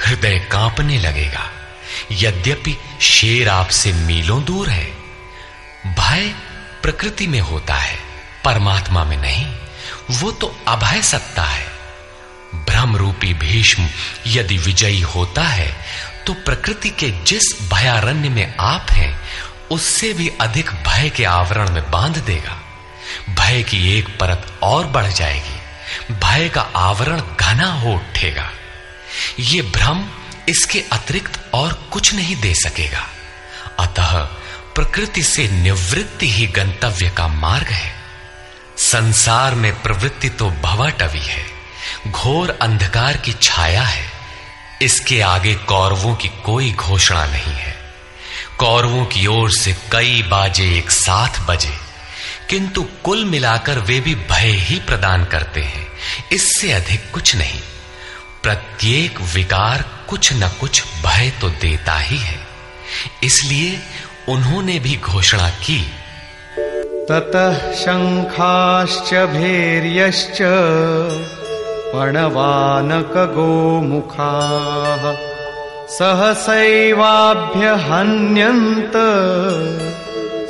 हृदय कांपने लगेगा। यद्यपि शेर आपसे मीलों दूर है, भय प्रकृति में होता है, परमात्मा में नहीं, वो तो अभय सत्ता है। भ्रम रूपी भीष्म यदि विजयी होता है तो प्रकृति के जिस भयारण्य में आप हैं उससे भी अधिक भय के आवरण में बाँध देगा। भय की एक परत और बढ़ जाएगी। भय का आवरण घना हो उठेगा। ये भ्रम इसके अतिरिक्त और कुछ नहीं दे सकेगा। अतः प्रकृति से निवृत्ति ही गंतव्य का मार्ग है। संसार में प्रवृत्ति तो भवाटवी है। घोर अंधकार की छाया है। इसके आगे कौरवों की कोई घोषणा नहीं है। कौरवों की ओर से कई बाजे एक साथ बजे। किंतु कुल मिलाकर वे भी भय ही प्रदान करते हैं। इससे अधिक कुछ नहीं। प्रत्येक विकार कुछ न कुछ भय तो देता ही है। इसलिए उन्होंने भी घोषणा की। ततः शङ्खाश्च भैर्यश्च, पणवानकगोमुखाः। सहसैवाभ्यहन्यन्त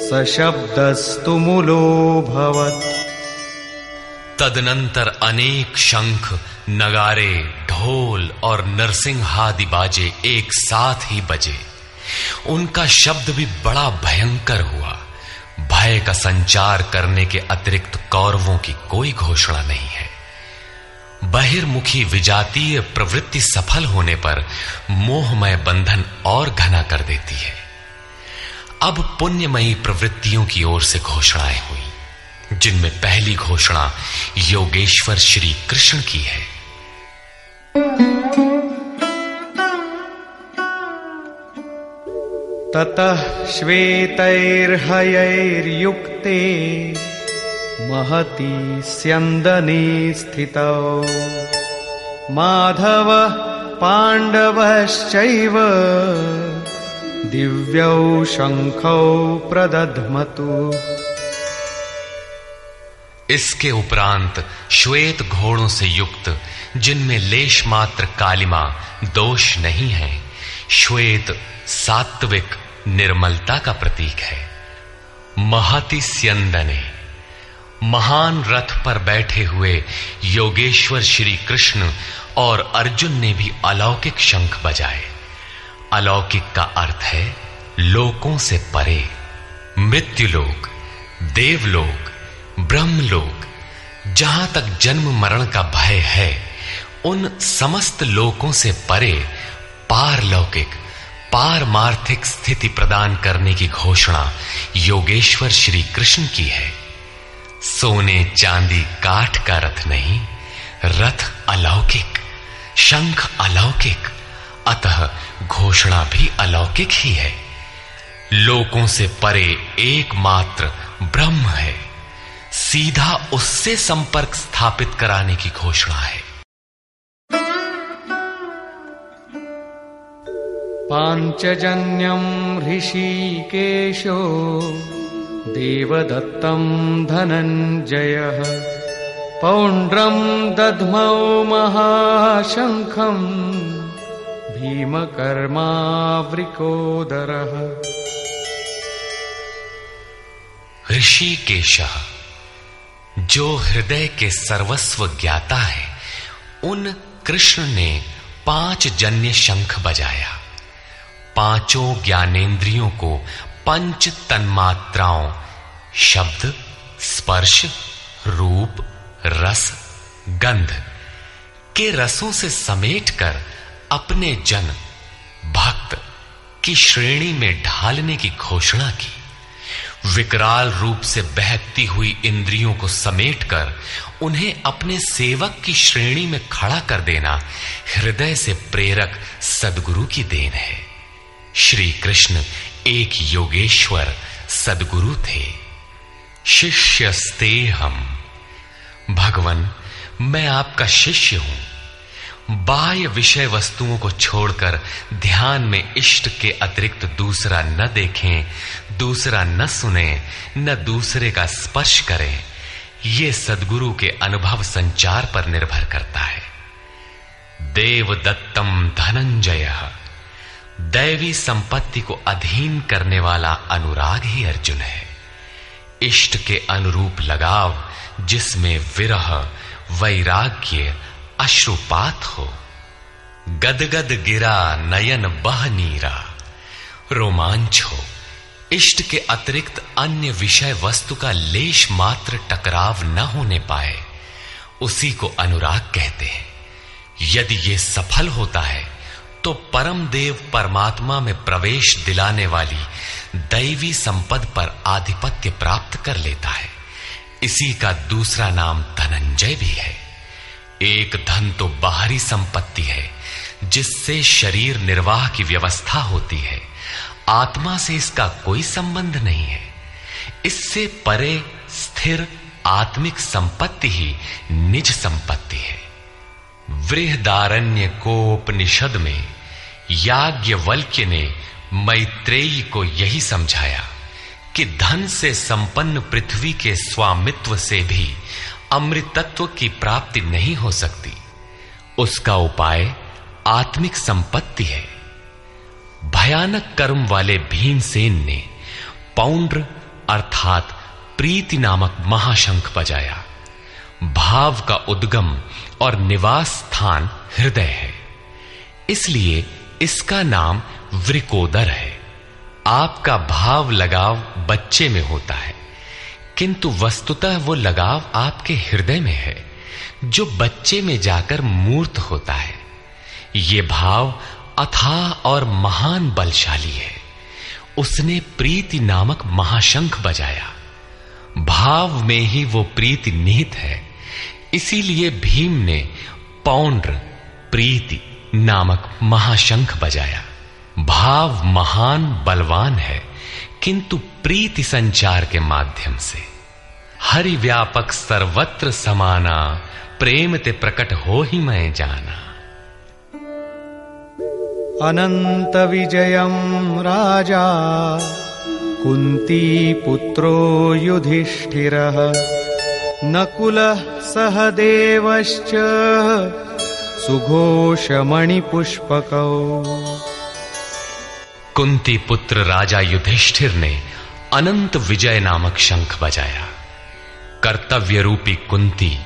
सशब्दस्तु मुलोऽभवत् तदनंतर अनेक शंख, नगारे, ढोल और नरसिंह आदि बाजे एक साथ ही बजे। उनका शब्द भी बड़ा भयंकर हुआ। भय का संचार करने के अतिरिक्त कौरवों की कोई घोषणा नहीं है। बहिर्मुखी विजातीय प्रवृत्ति सफल होने पर मोहमय बंधन और घना कर देती है। अब पुण्यमयी प्रवृत्तियों की ओर से घोषणाएँ हुई, जिनमें पहली घोषणा योगेश्वर श्री कृष्ण की है। ततः श्वेतैर्हयैर्युक्ते महती स्यन्दने स्थितौ। माधव पाण्डवश्चैव दिव्यौ शङ्खौ प्रदध्मतु। इसके उपरांत श्वेत घोड़ों से युक्त, जिनमें लेश मात्र कालिमा दोष नहीं है, श्वेत सात्विक निर्मलता का प्रतीक है। महति स्यंदने महान रथ पर बैठे हुए योगेश्वर श्री कृष्ण और अर्जुन ने भी अलौकिक शंख बजाए। अलौकिक का अर्थ है, लोकों से परे मृत्युलोक देवलोक ब्रह्मलोक जहाँ तक जन्म मरण का भय है, उन समस्त लोकों से परे पारलौकिक, पारमार्थिक स्थिति प्रदान करने की घोषणा योगेश्वर श्री कृष्ण की है। सोने चांदी काठ का रथ नहीं, रथ अलौकिक, शंख अलौकिक, अतः घोषणा भी अलौकिक ही है। लोकों से परे एकमात्र ब्रह्म है। सीधा उससे संपर्क स्थापित कराने की घोषणा है। पाञ्चजन्यम् ऋषिकेशो। देवदत्तम् धनञ्जयः पौण्ड्रम् दध्मौ महाशङ्खम् भीमकर्मावृकोदरः। ऋषिकेश, जो हृदय के सर्वस्व ज्ञाता है, उन कृष्ण ने पाँच जन्य शंख बजाया। पाँचों ज्ञानेन्द्रियों को पंच तन्मात्राओं, शब्द, स्पर्श, रूप, रस, गंध, के रसों से समेटकर अपने जन, भक्त की श्रेणी में ढालने की घोषणा की। विकराल रूप से बहती हुई इंद्रियों को समेटकर उन्हें अपने सेवक की श्रेणी में खड़ा कर देना हृदय से प्रेरक सदगुरु की देन है। श्री कृष्ण एक योगेश्वर सदगुरु थे। शिष्यस्ते हम। भगवान, मैं आपका शिष्य हूँ। बाह्य विषय वस्तुओं को छोड़कर ध्यान में इष्ट के अतिरिक्त दूसरा न देखें, दूसरा न सुने, न दूसरे का स्पर्श करें। यह सदगुरु के अनुभव संचार पर निर्भर करता है। देव दत्तम धनंजय। दैवी संपत्ति को अधीन करने वाला अनुराग ही अर्जुन है। इष्ट के अनुरूप लगाव जिसमें विरह, वैराग्य, अश्रुपात हो। गदगद गिरा, नयन बह नीरा। रोमांच हो। इष्ट के अतिरिक्त अन्य विषय वस्तु का लेश मात्र टकराव न होने पाए, उसी को अनुराग कहते हैं। यदि ये सफल होता है तो परम देव परमात्मा में प्रवेश दिलाने वाली दैवी संपद पर आधिपत्य प्राप्त कर लेता है। इसी का दूसरा नाम धनंजय भी है। एक धन तो बाहरी संपत्ति है, जिससे शरीर निर्वाह की व्यवस्था होती है। आत्मा से इसका कोई संबंध नहीं है। इससे परे स्थिर आत्मिक संपत्ति ही निज संपत्ति है। वृहदारण्य कोपनिषद में याज्ञवल्क्य ने मैत्रेयी को यही समझाया कि धन से संपन्न पृथ्वी के स्वामित्व से भी अमृतत्व की प्राप्ति नहीं हो सकती। उसका उपाय आत्मिक संपत्ति है। भयानक कर्म वाले भीमसेन ने पौंड्र अर्थात प्रीति नामक महाशंख बजाया। भाव का उद्गम और निवास स्थान हृदय है। इसलिए इसका नाम वृकोदर है। आपका भाव लगाव बच्चे में होता है, किंतु वस्तुतः वो लगाव आपके हृदय में है, जो बच्चे में जाकर मूर्त होता है। ये भाव अथाह और महान बलशाली है। उसने प्रीति नामक महाशंख बजाया। भाव में ही वो प्रीति निहित है, इसीलिए भीम ने पौंड्र, प्रीति नामक महाशंख बजाया। भाव महान बलवान है, किंतु प्रीति संचार के माध्यम से। हरि व्यापक सर्वत्र समाना, प्रेम ते प्रकट हो ही मैं जाना। अनंत विजयम राजा कुंती पुत्रो युधिष्ठिरः, नकुलः सहदेवश्च सुघोषमणिपुष्पकौ। कुंती पुत्र राजा युधिष्ठिर ने अनंत विजय नामक शंख बजाया। कर्तव्य रूपी कुंती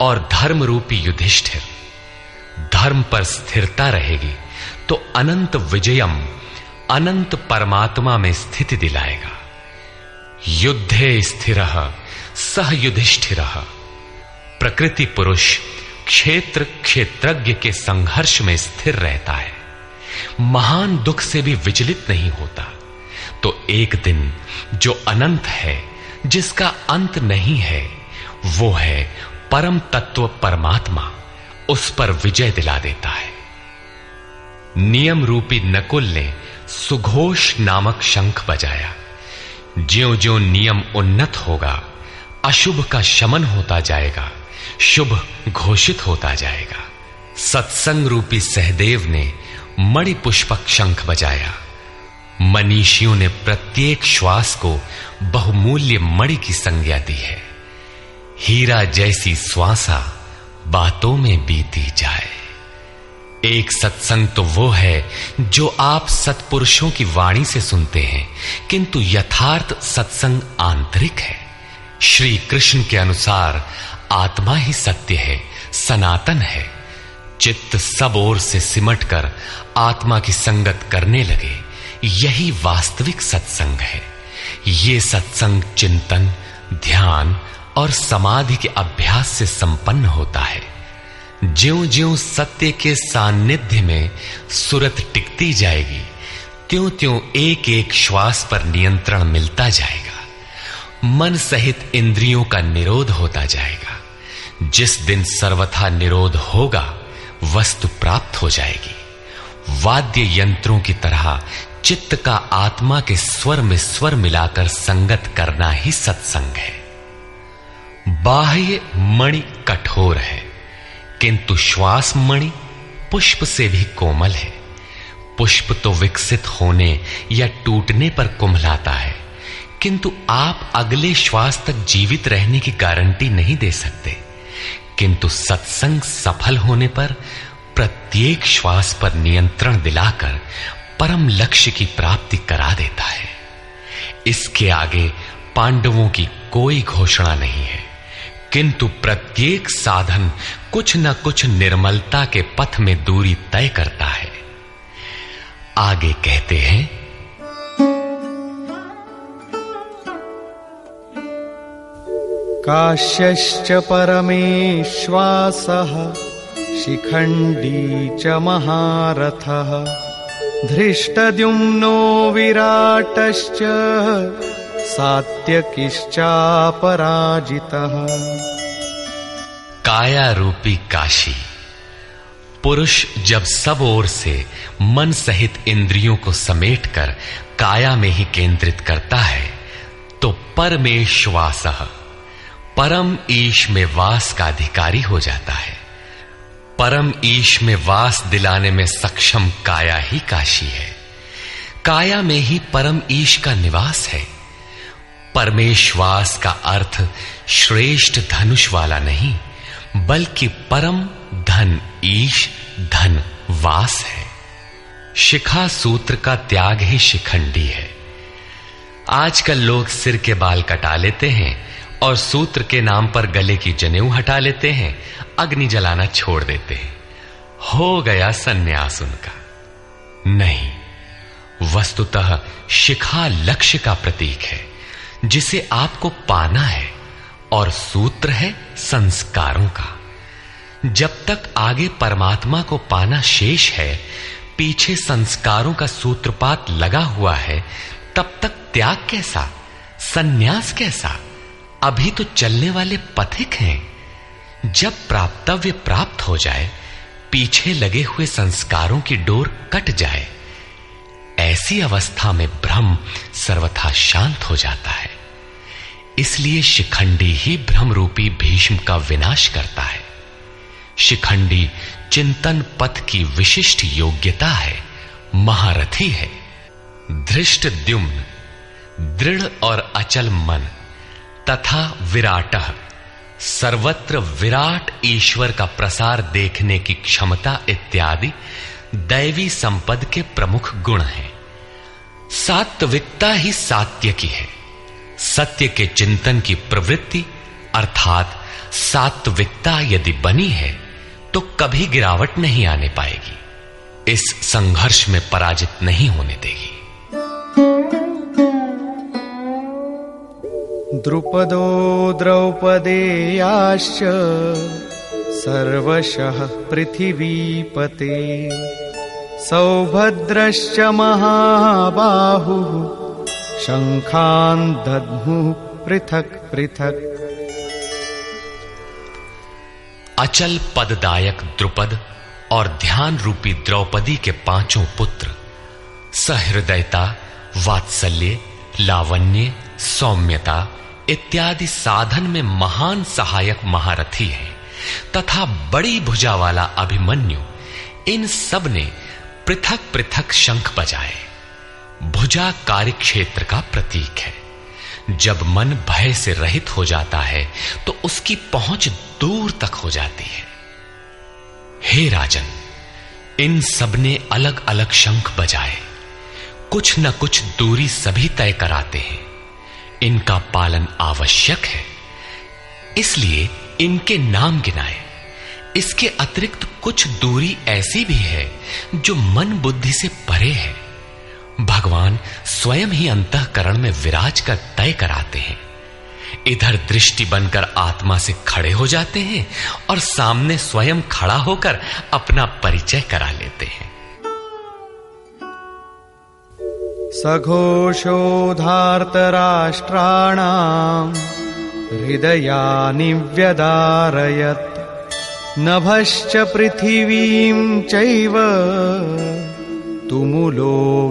और धर्म रूपी युधिष्ठिर। धर्म पर स्थिरता रहेगी तो अनंत विजयम, अनंत परमात्मा में स्थिति दिलाएगा। युद्धे स्थिर सह युधिष्ठिर। प्रकृति पुरुष क्षेत्र क्षेत्रज्ञ के संघर्ष में स्थिर रहता है। महान दुख से भी विचलित नहीं होता। तो एक दिन जो अनंत है, जिसका अंत नहीं है, वो है परम तत्व परमात्मा, उस पर विजय दिला देता है। नियम रूपी नकुल ने सुघोष नामक शंख बजाया। ज्यो ज्यो नियम उन्नत होगा, अशुभ का शमन होता जाएगा। शुभ घोषित होता जाएगा। सत्संग रूपी सहदेव ने मणि पुष्पक शंख बजाया। मनीषियों ने प्रत्येक श्वास को बहुमूल्य मणि की संज्ञा दी है। हीरा जैसी श्वासा बातों में बीती जाए। एक सत्संग तो वो है जो आप सत्पुरुषों की वाणी से सुनते हैं, किंतु यथार्थ सत्संग आंतरिक है। श्री कृष्ण के अनुसार आत्मा ही सत्य है, सनातन है। चित्त सब ओर से सिमट कर आत्मा की संगत करने लगे। यही वास्तविक सत्संग है। ये सत्संग चिंतन, ध्यान और समाधि के अभ्यास से संपन्न होता है। ज्यो ज्यो सत्य के सानिध्य में सुरत टिकती जाएगी त्यों त्यों एक एक श्वास पर नियंत्रण मिलता जाएगा। मन सहित इंद्रियों का निरोध होता जाएगा। जिस दिन सर्वथा निरोध होगा, वस्तु प्राप्त हो जाएगी। वाद्य यंत्रों की तरह चित्त का आत्मा के स्वर में स्वर मिलाकर संगत करना ही सत्संग है। बाह्य मणि कठोर है, किंतु श्वास मणि पुष्प से भी कोमल है। पुष्प तो विकसित होने या टूटने पर कुंभलाता है, किंतु आप अगले श्वास तक जीवित रहने की गारंटी नहीं दे सकते। किंतु सत्संग सफल होने पर प्रत्येक श्वास पर नियंत्रण दिलाकर परम लक्ष्य की प्राप्ति करा देता है। इसके आगे पांडवों की कोई घोषणा नहीं है। किंतु प्रत्येक साधन कुछ न कुछ निर्मलता के पथ में दूरी तय करता है। आगे कहते हैं काश्यश्च परमेश्वासः, शिखण्डी च महारथः। धृष्टद्युम्नो विराटश्च, सात्यकिश्चापराजितः। काया रूपी काशी। पुरुष जब सब ओर से मन सहित इंद्रियों को समेटकर काया में ही केंद्रित करता है तो परमेश्वास। परम ईश में वास का अधिकारी हो जाता है। परम ईश में वास दिलाने में सक्षम काया ही काशी है। काया में ही परम ईश का निवास है। परमेश्वास का अर्थ श्रेष्ठ धनुष वाला नहीं, बल्कि परम धन ईश, धन वास है। शिखा सूत्र का त्याग ही शिखंडी है। आजकल लोग सिर के बाल कटा लेते हैं और सूत्र के नाम पर गले की जनेऊ हटा लेते हैं, अग्नि जलाना छोड़ देते हैं। हो गया सन्यास उनका। नहीं, वस्तुतः शिखा लक्ष्य का प्रतीक है, जिसे आपको पाना है, और सूत्र है संस्कारों का। जब तक आगे परमात्मा को पाना शेष है, पीछे संस्कारों का सूत्रपात लगा हुआ है, तब तक त्याग कैसा, सन्यास कैसा अभी तो चलने वाले पथिक हैं। जब प्राप्तव्य प्राप्त हो जाए, पीछे लगे हुए संस्कारों की डोर कट जाए, ऐसी अवस्था में भ्रम सर्वथा शांत हो जाता है। इसलिए शिखंडी ही भ्रम रूपी भीष्म का विनाश करता है। शिखंडी चिंतन पथ की विशिष्ट योग्यता है, महारथी है। धृष्ट द्युम्न, दृढ़ और अचल मन तथा विराट। सर्वत्र विराट ईश्वर का प्रसार देखने की क्षमता इत्यादि दैवी संपद के प्रमुख गुण हैं। सात्विकता ही सात्य की है। सत्य के चिंतन की प्रवृत्ति, अर्थात सात्विकता यदि बनी है तो कभी गिरावट नहीं आने पाएगी। इस संघर्ष में पराजित नहीं होने देगी। द्रुपदो द्रौपदेयाश्च सर्वशः पृथिवीपते। सौभद्रश्च महाबाहुः शङ्खान् दद्मुः पृथक् पृथक्। अचल पददायक द्रुपद और ध्यान रूपी द्रौपदी के पाँचों पुत्र, सहृदयता, वात्सल्य, लावण्य, सौम्यता इत्यादि साधन में महान सहायक महारथी है, तथा बड़ी भुजा वाला अभिमन्यु, इन सबने पृथक पृथक शंख बजाए। भुजा कार्य क्षेत्र का प्रतीक है। जब मन भय से रहित हो जाता है तो उसकी पहुँच दूर तक हो जाती है। हे राजन, इन सबने अलग अलग शंख बजाए। कुछ न कुछ दूरी सभी तय कराते हैं। इनका पालन आवश्यक है। इसलिए इनके नाम गिनाए। इसके अतिरिक्त कुछ दूरी ऐसी भी है जो मन बुद्धि से परे है। भगवान स्वयं ही अंतकरण में विराज कर तय कराते हैं। इधर दृष्टि बनकर आत्मा से खड़े हो जाते हैं और सामने स्वयं खड़ा होकर अपना परिचय करा लेते हैं। सघोषोधार्तराष्ट्राणाम् हृदयानि व्यदारयत्। नभश्च पृथिवीम् चैव तुमुलो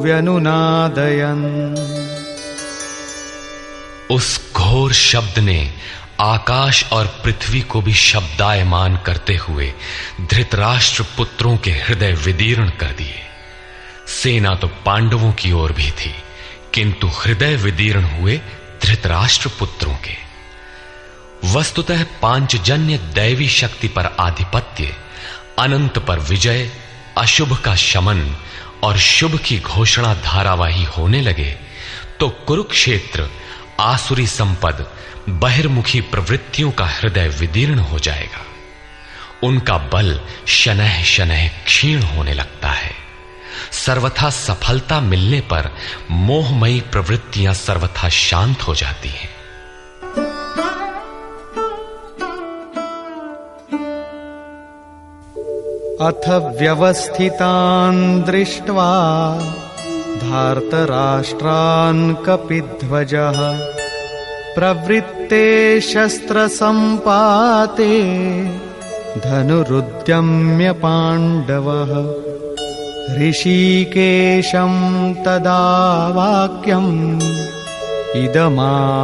उस घोर शब्द ने आकाश और पृथ्वी को भी शब्दायमान करते हुए धृतराष्ट्र पुत्रों के हृदय विदीर्ण कर दिए। सेना तो पांडवों की ओर भी थी, किंतु हृदय विदीर्ण हुए धृतराष्ट्र पुत्रों के। वस्तुतः पांचजन्य दैवी शक्ति पर आधिपत्य, अनंत पर विजय, अशुभ का शमन और शुभ की घोषणा धारावाही होने लगे तो कुरुक्षेत्र, आसुरी संपद, बहिर्मुखी प्रवृत्तियों का हृदय विदीर्ण हो जाएगा। उनका बल शनह शनह क्षीण होने लगता है। सर्वथा सफलता मिलने पर मोहमयी प्रवृत्तियाँ सर्वथा शांत हो जाती हैं। अथ व्यवस्थितान् दृष्ट्वा धार्तराष्ट्रान् कपिध्वजः। प्रवृत्ते शस्त्रसम्पाते धनुरुद्यम्य पाण्डवः ऋषिकेशं तदा वाक्यम् इदमाहमहीपते।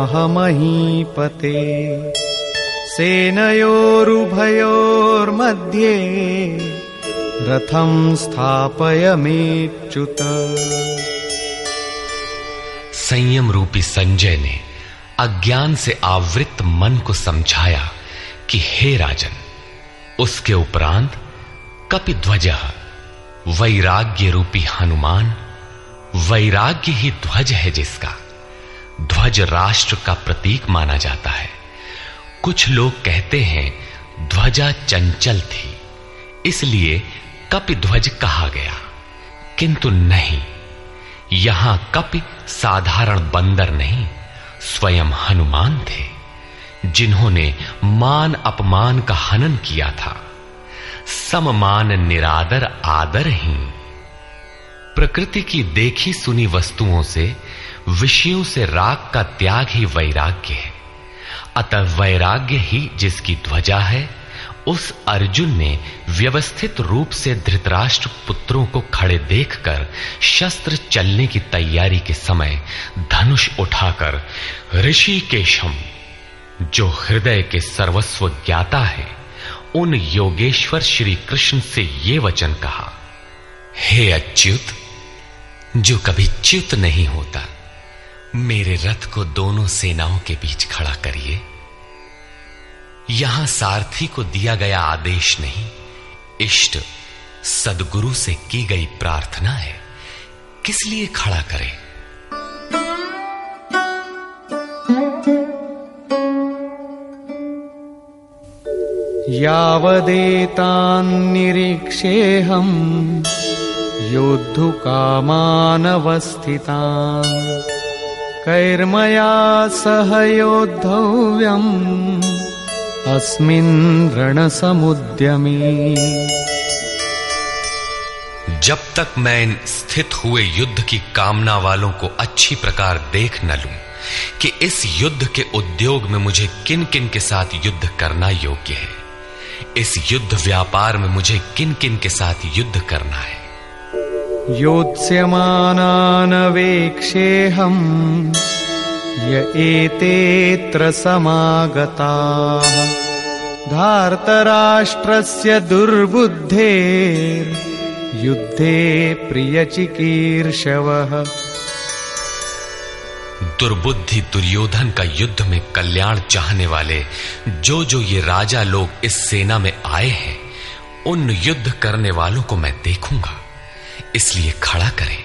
सेनयोरुभयोर्मध्ये रथं स्थापयमेच्युत संयम रूपी संजय ने अज्ञान से आवृत मन को समझाया कि हे राजन, उसके उपरांत कपिध्वज वैराग्य रूपी हनुमान, वैराग्य ही ध्वज है जिसका। ध्वज राष्ट्र का प्रतीक माना जाता है। कुछ लोग कहते हैं, ध्वजा चंचल थी, इसलिए कपि ध्वज कहा गया। किंतु नहीं, यहाँ कपि साधारण बंदर नहीं, स्वयं हनुमान थे, जिन्होंने मान अपमान का हनन किया था। सममान, निरादर, आदर ही। प्रकृति की देखी सुनी वस्तुओं से, विषयों से राग का त्याग ही वैराग्य है। अतः वैराग्य ही जिसकी ध्वजा है, उस अर्जुन ने व्यवस्थित रूप से धृतराष्ट्र पुत्रों को खड़े देखकर शस्त्र चलने की तैयारी के समय धनुष उठाकर ऋषि केशम जो हृदय के सर्वस्व ज्ञाता है उन योगेश्वर श्री कृष्ण से ये वचन कहा, हे अच्युत, जो कभी च्युत नहीं होता, मेरे रथ को दोनों सेनाओं के बीच खड़ा करिए। यहाँ सारथी को दिया गया आदेश नहीं, इष्ट सदगुरु से की गई प्रार्थना है, किस लिए खड़ा करें? यावदेतान्निरीक्षेऽहम् योद्धुकामानवस्थितान्। कैर्मया सह योद्धव्यम् अस्मिन् रणसमुद्यमे। जब तक मैं इन स्थित हुए युद्ध की कामना वालों को अच्छी प्रकार देख न लूँ कि इस युद्ध के उद्योग में मुझे किन किन के साथ युद्ध करना योग्य है इस युद्ध व्यापार में मुझे किन किन के साथ युद्ध करना है? योत्स्यमानानवेक्षेऽहम् य एतेऽत्र समागताः धार्तराष्ट्रस्य दुर्बुद्धेर्युद्धे प्रियचिकीर्षवः। दुर्बुद्धि दुर्योधन का युद्ध में कल्याण चाहने वाले जो जो ये राजा लोग इस सेना में आए हैं, उन युद्ध करने वालों को मैं देखूँगा। इसलिए खड़ा करें।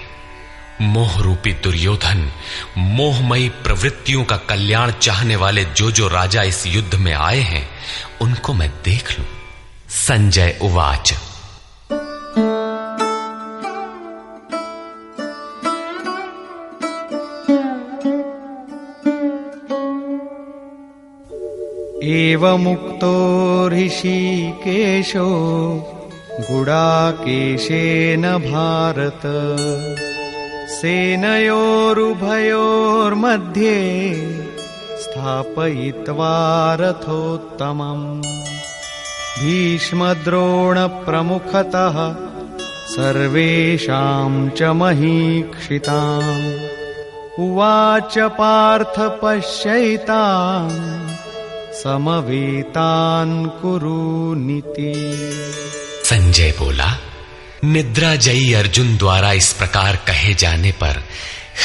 मोह रूपी दुर्योधन, मोहमयी प्रवृत्तियों का कल्याण चाहने वाले जो जो राजा इस युद्ध में आए हैं, उनको मैं देख लू। संजय उवाच। एवमुक्तो ऋषिकेशो गुडाकेशेन भारत। सेनयोरुभयोर्मध्ये स्थापयित्वा रथोत्तमम्। भीष्मद्रोणप्रमुखतः सर्वेषां च महीक्षिताम्। उवाच पार्थ पश्यैतान् समवेतान् कुरु नीति। संजय बोला, निद्रा जयी अर्जुन द्वारा इस प्रकार कहे जाने पर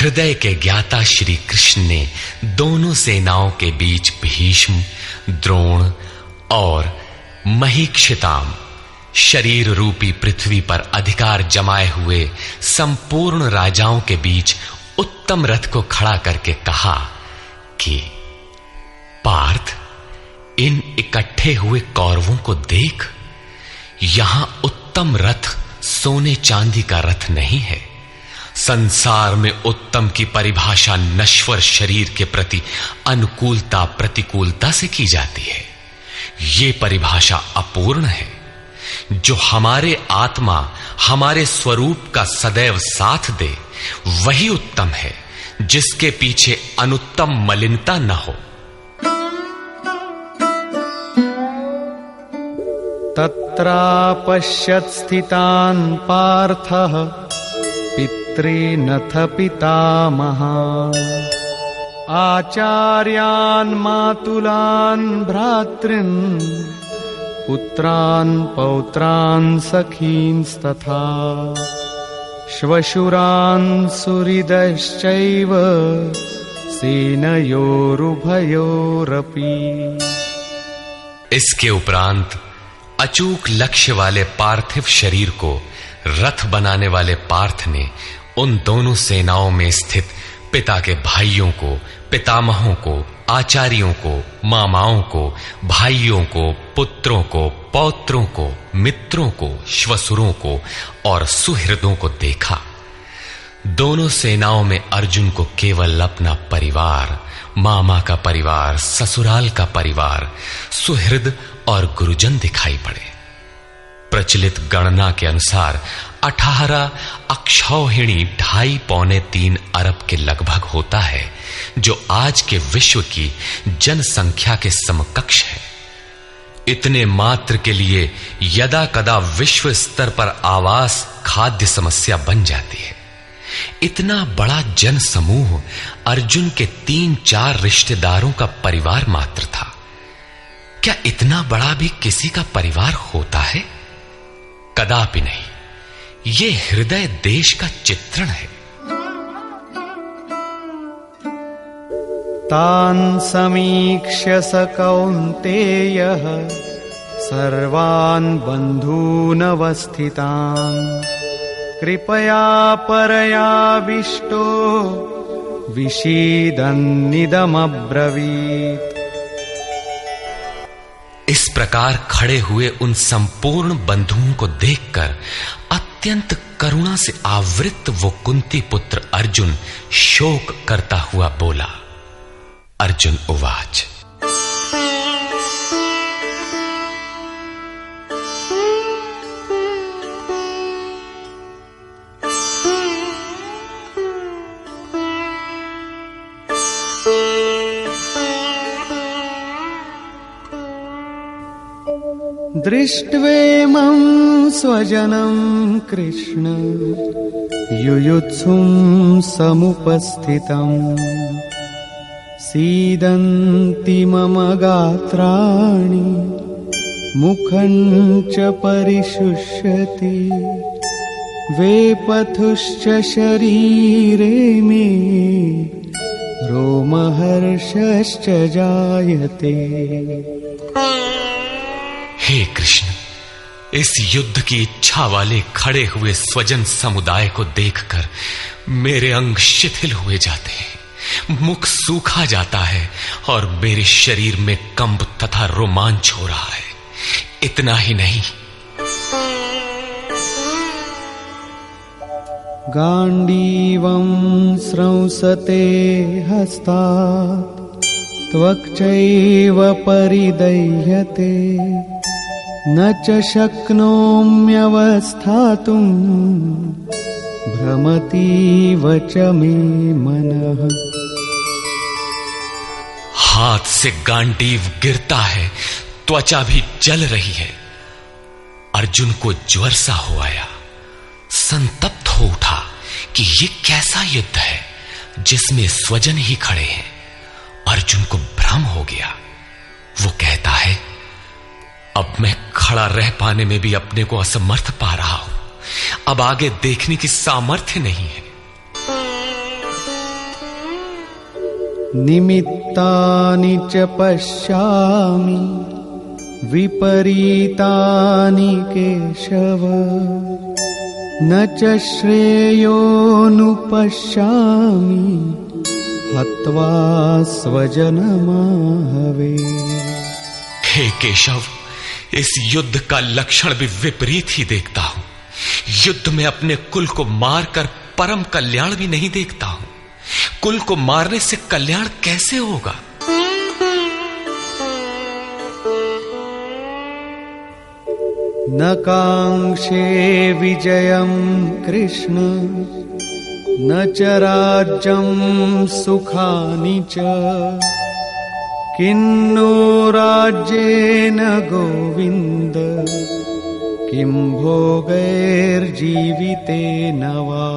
हृदय के ज्ञाता श्री कृष्ण ने दोनों सेनाओं के बीच भीष्म, द्रोण और महीक्षिताम शरीर रूपी पृथ्वी पर अधिकार जमाए हुए संपूर्ण राजाओं के बीच उत्तम रथ को खड़ा करके कहा कि, पार्थ इन इकट्ठे हुए कौरवों को देख, यहाँ उत्तम रथ सोने चांदी का रथ नहीं है। संसार में उत्तम की परिभाषा नश्वर शरीर के प्रति अनुकूलता, प्रतिकूलता से की जाती है। ये परिभाषा अपूर्ण है। जो हमारे आत्मा, हमारे स्वरूप का सदैव साथ दे, वही उत्तम है, जिसके पीछे अनुत्तम मलिनता न हो। तत्रापश्यत् स्थितान् पार्थः पितॄनथ पितामहान् आचार्यान् मातुलान् भ्रातॄन् पुत्रान् पौत्रान् सखींस्तथा। श्वशुरान् सुहृदश्चैव सेनयोरुभयोरपि। इसके उपरांत अचूक लक्ष्य वाले पार्थिव शरीर को रथ बनाने वाले पार्थ ने उन दोनों सेनाओं में स्थित पिता के भाइयों को, पितामहों को, आचार्यों को, मामाओं को, भाइयों को, पुत्रों को, पौत्रों को, मित्रों को, श्वसुरों को और सुहृदों को देखा। दोनों सेनाओं में अर्जुन को केवल अपना परिवार मामा का परिवार, ससुराल का परिवार, सुहृद और गुरुजन दिखाई पड़े। प्रचलित गणना के अनुसार अठारह अक्षौहिणी ढाई पौने तीन अरब के लगभग होता है, जो आज के विश्व की जनसंख्या के समकक्ष है। इतने मात्र के लिए यदा कदा विश्व स्तर पर आवास खाद्य समस्या बन जाती है। इतना बड़ा जन समूह अर्जुन के तीन चार रिश्तेदारों का परिवार मात्र था। क्या इतना बड़ा भी किसी का परिवार होता है? कदापि नहीं। ये हृदय देश का चित्रण है। तान् समीक्ष्य स कौन्तेयः, सर्वान् बन्धूनवस्थितान्। कृपया परयाविष्टो विषीदन्निदमब्रवीत्। इस प्रकार खड़े हुए उन संपूर्ण बंधुओं को देखकर अत्यंत करुणा से आवृत वो कुंती पुत्र अर्जुन शोक करता हुआ बोला, अर्जुन उवाच दृष्ट्वेमं स्वजनं कृष्ण। युयुत्सुं समुपस्थितम् सीदन्ति मम गात्राणि मुखं च परिशुष्यति। वेपथुश्च शरीरे मे रोमहर्षश्च जायते हे कृष्ण, इस युद्ध की इच्छा वाले खड़े हुए स्वजन समुदाय को देखकर मेरे अंग शिथिल हुए जाते हैं, मुख सूखा जाता है और मेरे शरीर में कंब तथा रोमांच हो रहा है। इतना ही नहीं। गाण्डीवं स्रंसते हस्ता त्वक्चैव परिदह्यते। न च शक्नोम्यवस्थातुम् भ्रमतीव च मे मनः। हाथ से गांडीव गिरता है, त्वचा भी जल रही है। अर्जुन को ज्वर सा हो आया, संतप्त हो उठा कि ये कैसा युद्ध है, जिसमें स्वजन ही खड़े हैं। अर्जुन को भ्रम हो गया। वो कहता है अब मैं खड़ा रह पाने में भी अपने को असमर्थ पा रहा हूँ। अब आगे देखने की सामर्थ्य नहीं है। निमित्तानि च पश्यामि विपरीतानि केशव। न च श्रेयोनुपश्यामि हत्वा स्वजनमाहवे। हे केशव इस युद्ध का लक्षण भी विपरीत ही देखता हूँ। युद्ध में अपने कुल को मारकर परम कल्याण भी नहीं देखता हूँ। कुल को मारने से कल्याण कैसे होगा? न काङ्क्षे विजयं कृष्ण, न च राज्यं सुखानि च। किन्नो राज्येन गोविन्द, किं भोगैर्जीवितेन वा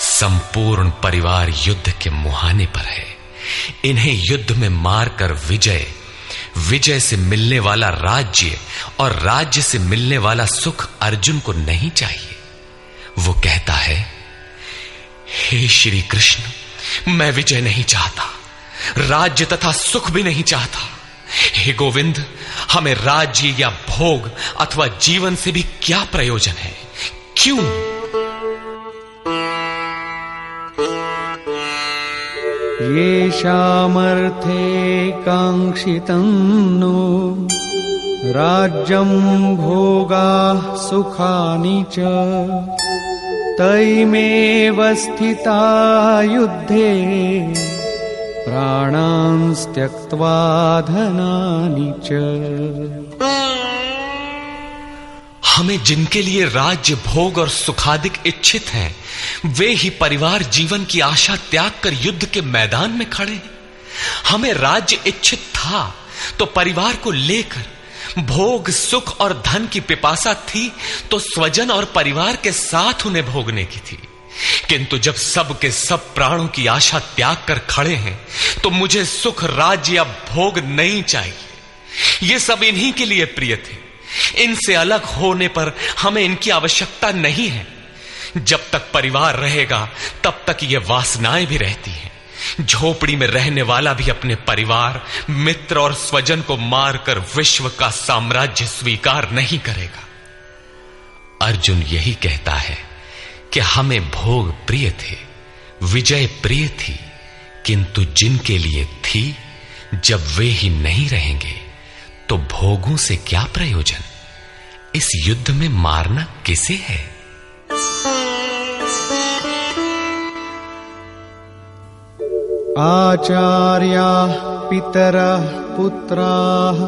संपूर्ण परिवार युद्ध के मुहाने पर है। इन्हें युद्ध में मारकर विजय विजय से मिलने वाला राज्य और राज्य से मिलने वाला सुख अर्जुन को नहीं चाहिए। वो कहता है, हे श्री कृष्ण, मैं विजय नहीं चाहता। राज्य तथा सुख भी नहीं चाहता। हे गोविंद, हमें राज्य या भोग अथवा जीवन से भी क्या प्रयोजन है? क्यों? ये येषामर्थे काङ्क्षितं नो। राज्यं भोगाः सुखानि च। तैमेव स्थिता युद्धे। प्राणांस्त्यक्त्वा च। हमें जिनके लिए राज्य, भोग और सुखादिक इच्छित हैं, वे ही परिवार जीवन की आशा त्याग कर युद्ध के मैदान में खड़े हैं। हमें राज्य इच्छित था तो परिवार को लेकर भोग, सुख और धन की पिपासा थी तो स्वजन और परिवार के साथ उन्हें भोगने की थी। किंतु जब सब के सब प्राणों की आशा त्याग कर खड़े हैं तो मुझे सुख, राज्य या भोग नहीं चाहिए। ये सब इन्हीं के लिए प्रिय थे। इनसे अलग होने पर हमें इनकी आवश्यकता नहीं है। जब तक परिवार रहेगा, तब तक ये वासनाएँ भी रहती हैं। झोपड़ी में रहने वाला भी अपने परिवार, मित्र और स्वजन को मारकर विश्व का साम्राज्य स्वीकार नहीं करेगा। अर्जुन यही कहता है। कि हमें भोग प्रिय थे, विजय प्रिय थी, किंतु जिनके लिए थी, जब वे ही नहीं रहेंगे तो भोगों से क्या प्रयोजन? इस युद्ध में मारना किसे है? आचार्या पितरः पुत्राः,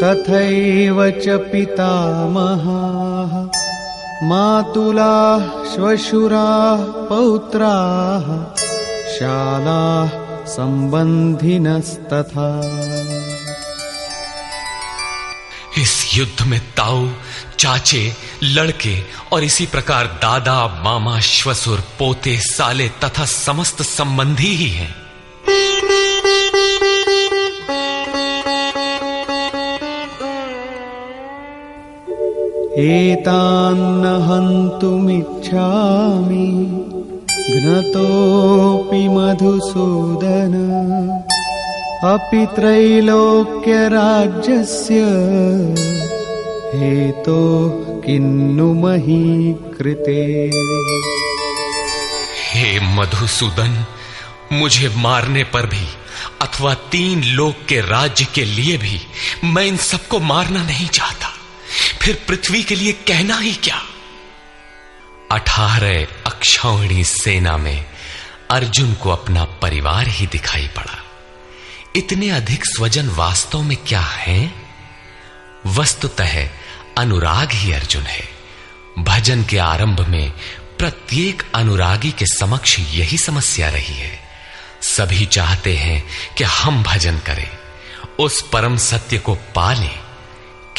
तथैव च पितामहाः। मातुलाः श्वशुराः पौत्राः शालाः सम्बन्धिनस्तथा इस युद्ध में ताऊ, चाचे, लड़के और इसी प्रकार दादा, मामा, श्वसुर, पोते, साले तथा समस्त संबंधी ही हैं। एतान्न हन्तुमिच्छामि घ्नतोऽपि मधुसूदन। अपि त्रैलोक्यराज्यस्य हेतो किन्नु मही कृते हे मधुसूदन, मुझे मारने पर भी अथवा तीन लोक के राज्य के लिए भी मैं इन सबको मारना नहीं चाहता। फिर पृथ्वी के लिए कहना ही क्या? अठारह अक्षौणी सेना में अर्जुन को अपना परिवार ही दिखाई पड़ा। इतने अधिक स्वजन वास्तव में क्या हैं? वस्तुतः अनुराग ही अर्जुन है। भजन के आरंभ में प्रत्येक अनुरागी के समक्ष यही समस्या रही है। सभी चाहते हैं कि हम भजन करें। उस परम सत्य को पालें।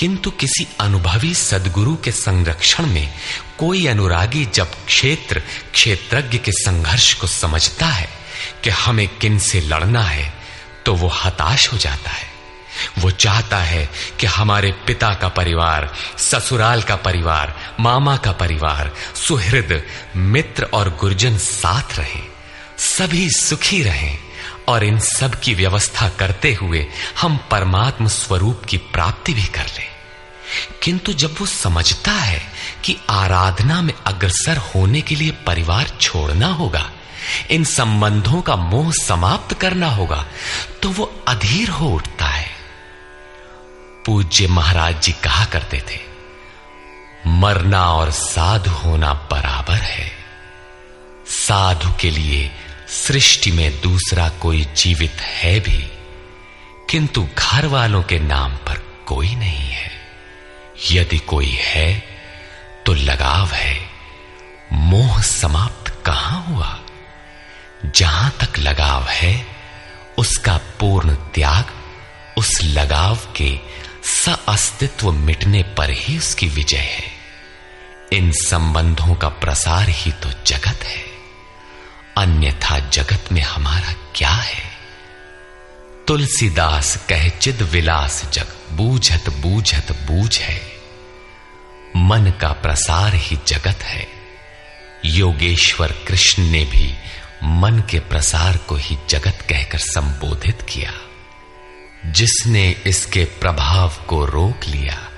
किंतु किसी अनुभवी सदगुरु के संरक्षण में कोई अनुरागी जब क्षेत्र, क्षेत्रज्ञ के संघर्ष को समझता है कि हमें किन से लड़ना है तो वो हताश हो जाता है। वो चाहता है कि हमारे पिता का परिवार, ससुराल का परिवार, मामा का परिवार, सुहृद, मित्र और गुरजन साथ रहे, सभी सुखी रहें और इन सब की व्यवस्था करते हुए हम परमात्म स्वरूप की प्राप्ति भी कर लें। किंतु जब वो समझता है कि आराधना में अग्रसर होने के लिए परिवार छोड़ना होगा, इन संबंधों का मोह समाप्त करना होगा तो वो अधीर हो उठता है। पूज्य महाराज जी कहा करते थे, मरना और साधु होना बराबर है। साधु के लिए सृष्टि में दूसरा कोई जीवित है भी, किंतु घर वालों के नाम पर कोई नहीं है। यदि कोई है तो लगाव है। मोह समाप्त कहाँ हुआ? जहाँ तक लगाव है, उसका पूर्ण त्याग उस लगाव के अस्तित्व मिटने पर ही उसकी विजय है। इन संबंधों का प्रसार ही तो जगत है। अन्यथा जगत में हमारा क्या है? तुलसीदास कह, चिद विलास जग, बूझत बूझत बूझ है। मन का प्रसार ही जगत है। योगेश्वर कृष्ण ने भी मन के प्रसार को ही जगत कहकर संबोधित किया। जिसने इसके प्रभाव को रोक लिया,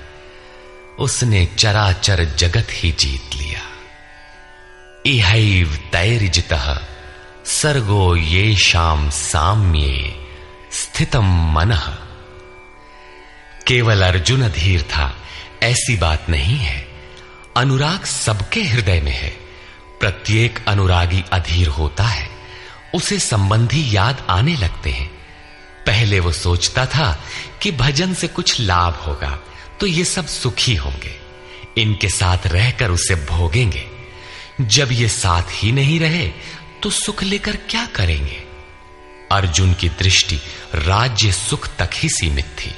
उसने चराचर जगत ही जीत लिया। इहैव तैरिजित, सर्गो ये शाम साम्ये स्थितम मन। केवल अर्जुन अधीर था। ऐसी बात नहीं है। अनुराग सबके हृदय में है। प्रत्येक अनुरागी अधीर होता है। उसे संबंधी याद आने लगते हैं। पहले वो सोचता था कि भजन से कुछ लाभ होगा तो ये सब सुखी होंगे। इनके साथ रहकर उसे भोगेंगे। जब ये साथ ही नहीं रहे तो सुख लेकर क्या करेंगे? अर्जुन की दृष्टि राज्य सुख तक ही सीमित थी।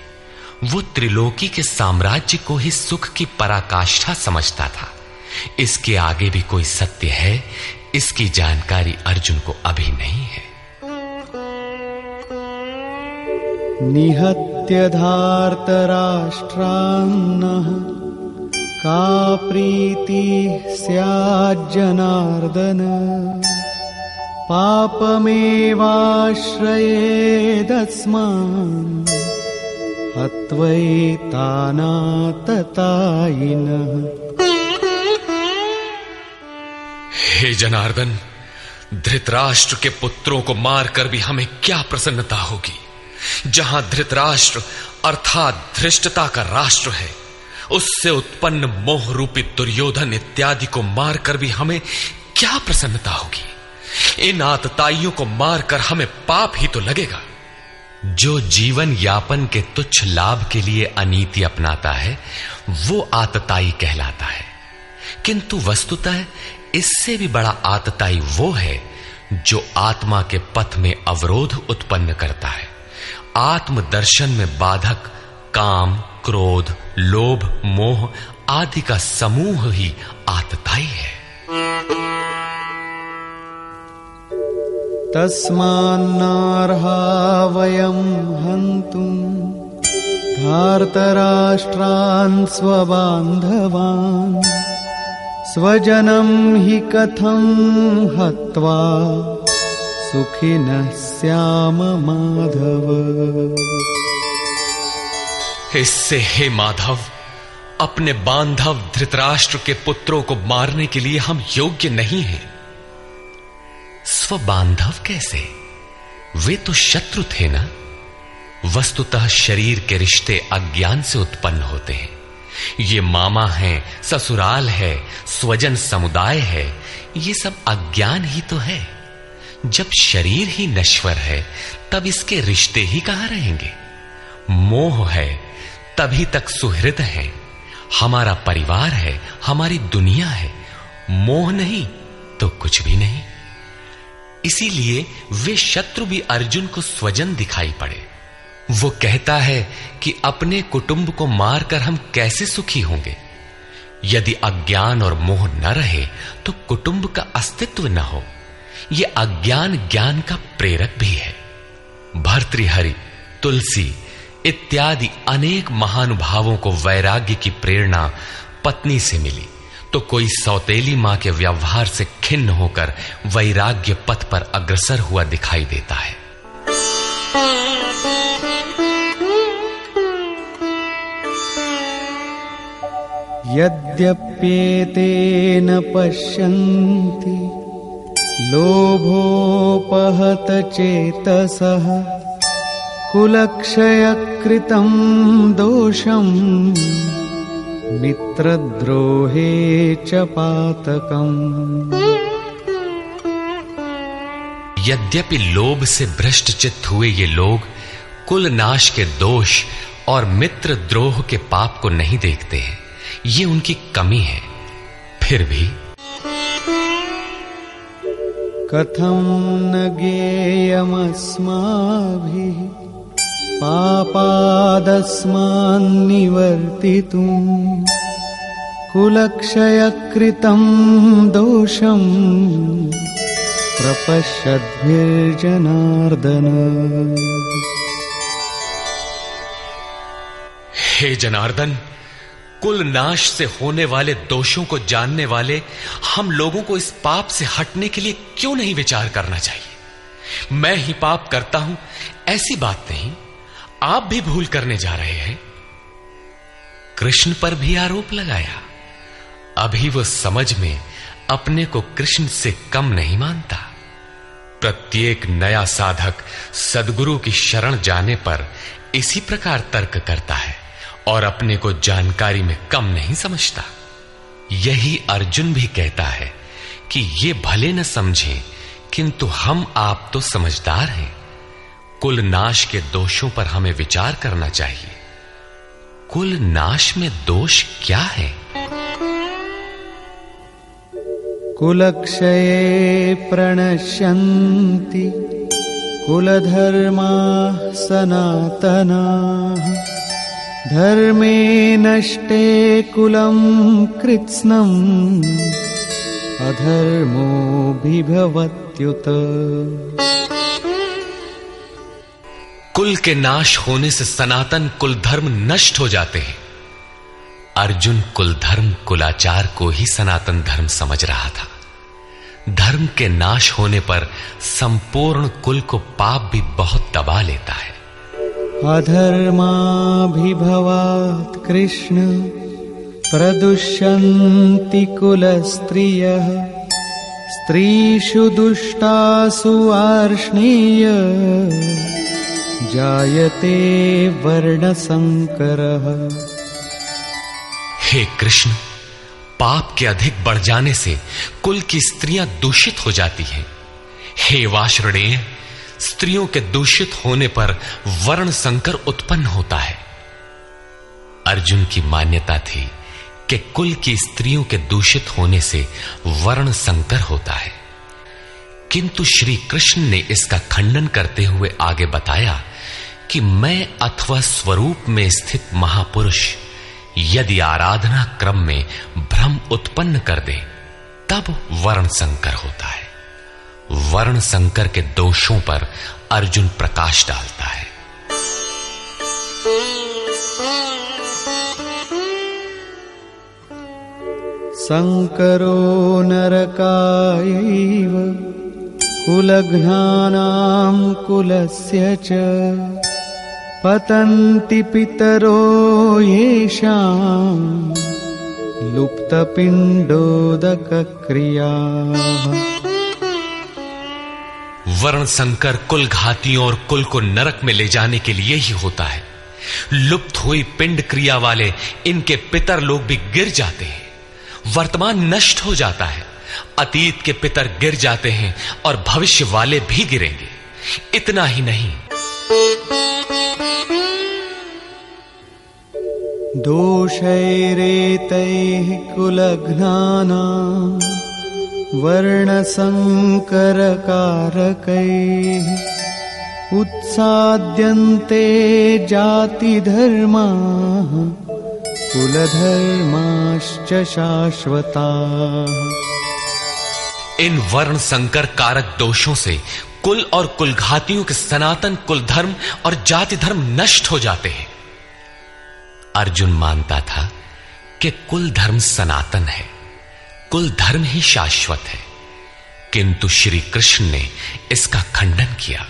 वो त्रिलोकी के साम्राज्य को ही सुख की पराकाष्ठा समझता था। इसके आगे भी कोई सत्य है, इसकी जानकारी अर्जुन को अभी नहीं है। निहत्य धार्तराष्ट्रान्नः का प्रीति सनार्दन स्याज्जनार्दन पापमेवाश्रयेदस्मान् हत्वैतानाततायिनः हे जनार्दन, धृतराष्ट्र के पुत्रों को मारकर भी हमें क्या प्रसन्नता होगी? जहाँ धृतराष्ट्र अर्थात धृष्टता का राष्ट्र है, उससे उत्पन्न मोह रूपी दुर्योधन इत्यादि को मारकर भी हमें क्या प्रसन्नता होगी? इन आतताइयों को मारकर हमें पाप ही तो लगेगा। जो जीवन यापन के तुच्छ लाभ के लिए अनीति अपनाता है, वो आतताई कहलाता है। किंतु वस्तुतः इससे भी बड़ा आतताई वो है, जो आत्मा के पथ में अवरोध उत्पन्न करता है। आत्मदर्शन में बाधक, काम, क्रोध, लोभ, मोह आदि का समूह ही आतताई है। तस्मान्नार्हा वयं हन्तुम् धार्तराष्ट्रान् स्वबान्धवान् स्वजनं हि कथं हत्वा सुखिनः श्याम माधव। इससे हे माधव, अपने बांधव धृतराष्ट्र के पुत्रों को मारने के लिए हम योग्य नहीं हैं। स्वबांधव कैसे? वे तो शत्रु थे ना? वस्तुतः शरीर के रिश्ते अज्ञान से उत्पन्न होते हैं। ये मामा है, ससुराल है, स्वजन समुदाय है, ये सब अज्ञान ही तो है। जब शरीर ही नश्वर है, तब इसके रिश्ते ही कहाँ रहेंगे? मोह है, तभी तक सुहृद है। हमारा परिवार है, हमारी दुनिया है। मोह नहीं तो कुछ भी नहीं। इसीलिए वे शत्रु भी अर्जुन को स्वजन दिखाई पड़े। वो कहता है कि अपने कुटुंब को मारकर हम कैसे सुखी होंगे। यदि अज्ञान और मोह न रहे तो कुटुंब का अस्तित्व न हो। यह अज्ञान ज्ञान का प्रेरक भी है। भर्तृहरि, तुलसी इत्यादि अनेक महानुभावों को वैराग्य की प्रेरणा पत्नी से मिली। तो कोई सौतेली माँ के व्यवहार से खिन्न होकर वैराग्य पथ पर अग्रसर हुआ दिखाई देता है। यद्यप्येतेन पश्यन्ति, लोभोपहत चेतसः, कुलक्षयकृतं दोषम्। मित्रद्रोहे च पातकम्। यद्यपि लोभ से भ्रष्ट चित्त हुए ये लोग कुल नाश के दोष और मित्र द्रोह के पाप को नहीं देखते हैं। ये उनकी कमी है। फिर भी। कथम न ज्ञेयमस्माभिः पापादस्मान्निवर्तितुम् कुलक्षयकृतं दोषम् प्रपश्यद्भिर्जनार्दन। हे जनार्दन, कुल नाश से होने वाले दोषों को जानने वाले हम लोगों को इस पाप से हटने के लिए क्यों नहीं विचार करना चाहिए? मैं ही पाप करता हूँ, ऐसी बात नहीं। आप भी भूल करने जा रहे हैं। कृष्ण पर भी आरोप लगाया। अभी वो समझ में अपने को कृष्ण से कम नहीं मानता। प्रत्येक नया साधक सदगुरु की शरण जाने पर इसी प्रकार तर्क करता है और अपने को जानकारी में कम नहीं समझता। यही अर्जुन भी कहता है कि ये भले न समझे, किंतु हम आप तो समझदार हैं। कुल नाश के दोषों पर हमें विचार करना चाहिए। कुल नाश में दोष क्या है? कुलक्षये प्रणश्यन्ति, कुलधर्मा सनातनाः। धर्मे नष्टे कुलं कृत्स्नम् अधर्मोऽभिभवत्युत कुल के नाश होने से सनातन कुल धर्म नष्ट हो जाते हैं। अर्जुन कुल धर्म कुलाचार को ही सनातन धर्म समझ रहा था। धर्म के नाश होने पर संपूर्ण कुल को पाप भी बहुत दबा लेता है। अधर्माभिभवात् कृष्ण, प्रदुष्यन्ति कुलस्त्रियः। स्त्रीषु दुष्टासु आर्ष्णेय। जायते वर्णसङ्करः हे कृष्ण, पाप के अधिक बढ़ जाने से कुल की स्त्रियाँ दूषित हो जाती हैं। हे वाश्रणेय स्त्रियों के दूषित होने पर वर्ण संकर उत्पन्न होता है। अर्जुन की मान्यता थी कि कुल की स्त्रियों के दूषित होने से वर्ण संकर होता है। किंतु श्री कृष्ण ने इसका खंडन करते हुए आगे बताया कि मैं अथवा स्वरूप में स्थित महापुरुष यदि आराधना क्रम में भ्रम उत्पन्न कर दे, तब वर्ण संकर होता है। वर्ण संकर के दोषों पर अर्जुन प्रकाश डालता है। संकरो नरकायैव कुलघ्नानां कुलस्य च। पतन्ति पितरो येषाम् लुप्तपिण्डोदकक्रियाः। वर्ण संकर कुल घातियों और कुल को नरक में ले जाने के लिए ही होता है। लुप्त हुई पिंड क्रिया वाले इनके पितर लोग भी गिर जाते हैं। वर्तमान नष्ट हो जाता है। अतीत के पितर गिर जाते हैं और भविष्य वाले भी गिरेंगे। इतना ही नहीं दोषैरेतैः कुलघ्नानाम् वर्णसङ्करकारकैः उत्साद्यन्ते जातिधर्माः कुलधर्माश्च शाश्वताः। इन वर्ण संकर कारक दोषों से कुल और कुलघातियों के सनातन कुल धर्म और जाति धर्म नष्ट हो जाते हैं। अर्जुन मानता था कि कुल धर्म सनातन है कुल धर्म ही शाश्वत है। किंतु श्री कृष्ण ने इसका खंडन किया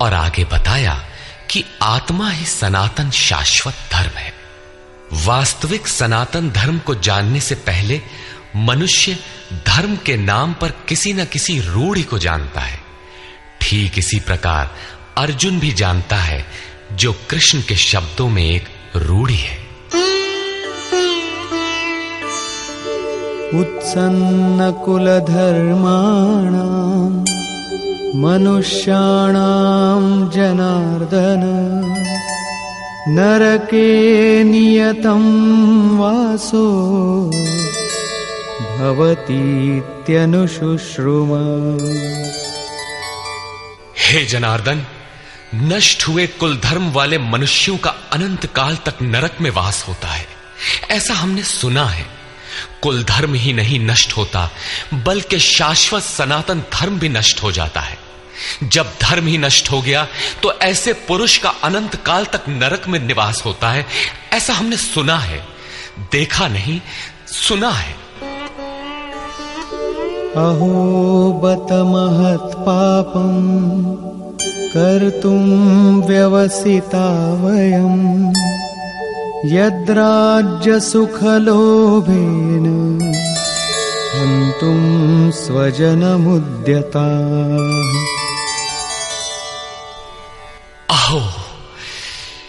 और आगे बताया कि आत्मा ही सनातन शाश्वत धर्म है। वास्तविक सनातन धर्म को जानने से पहले मनुष्य धर्म के नाम पर किसी न किसी रूढ़ी को जानता है। ठीक इसी प्रकार अर्जुन भी जानता है, जो कृष्ण के शब्दों में एक रूढ़ी है। उत्सन्न उत्सन्नकुलधर्माणाम् मनुष्याणाम् जनार्दन, नरके नियतं वासो, भवतीत्यनुशुश्रुम। हे जनार्दन, नष्ट हुए कुल धर्म वाले मनुष्यों का अनंत काल तक नरक में वास होता है। ऐसा हमने सुना है। कुल धर्म ही नहीं नष्ट होता, बल्कि शाश्वत सनातन धर्म भी नष्ट हो जाता है। जब धर्म ही नष्ट हो गया तो ऐसे पुरुष का अनंत काल तक नरक में निवास होता है। ऐसा हमने सुना है। देखा नहीं, सुना है। अहो बत महत्पापम् कर्तुं व्यवसिता लोभेन यद्राज्यसुखलोभेन स्वजन मुद्यता अहो,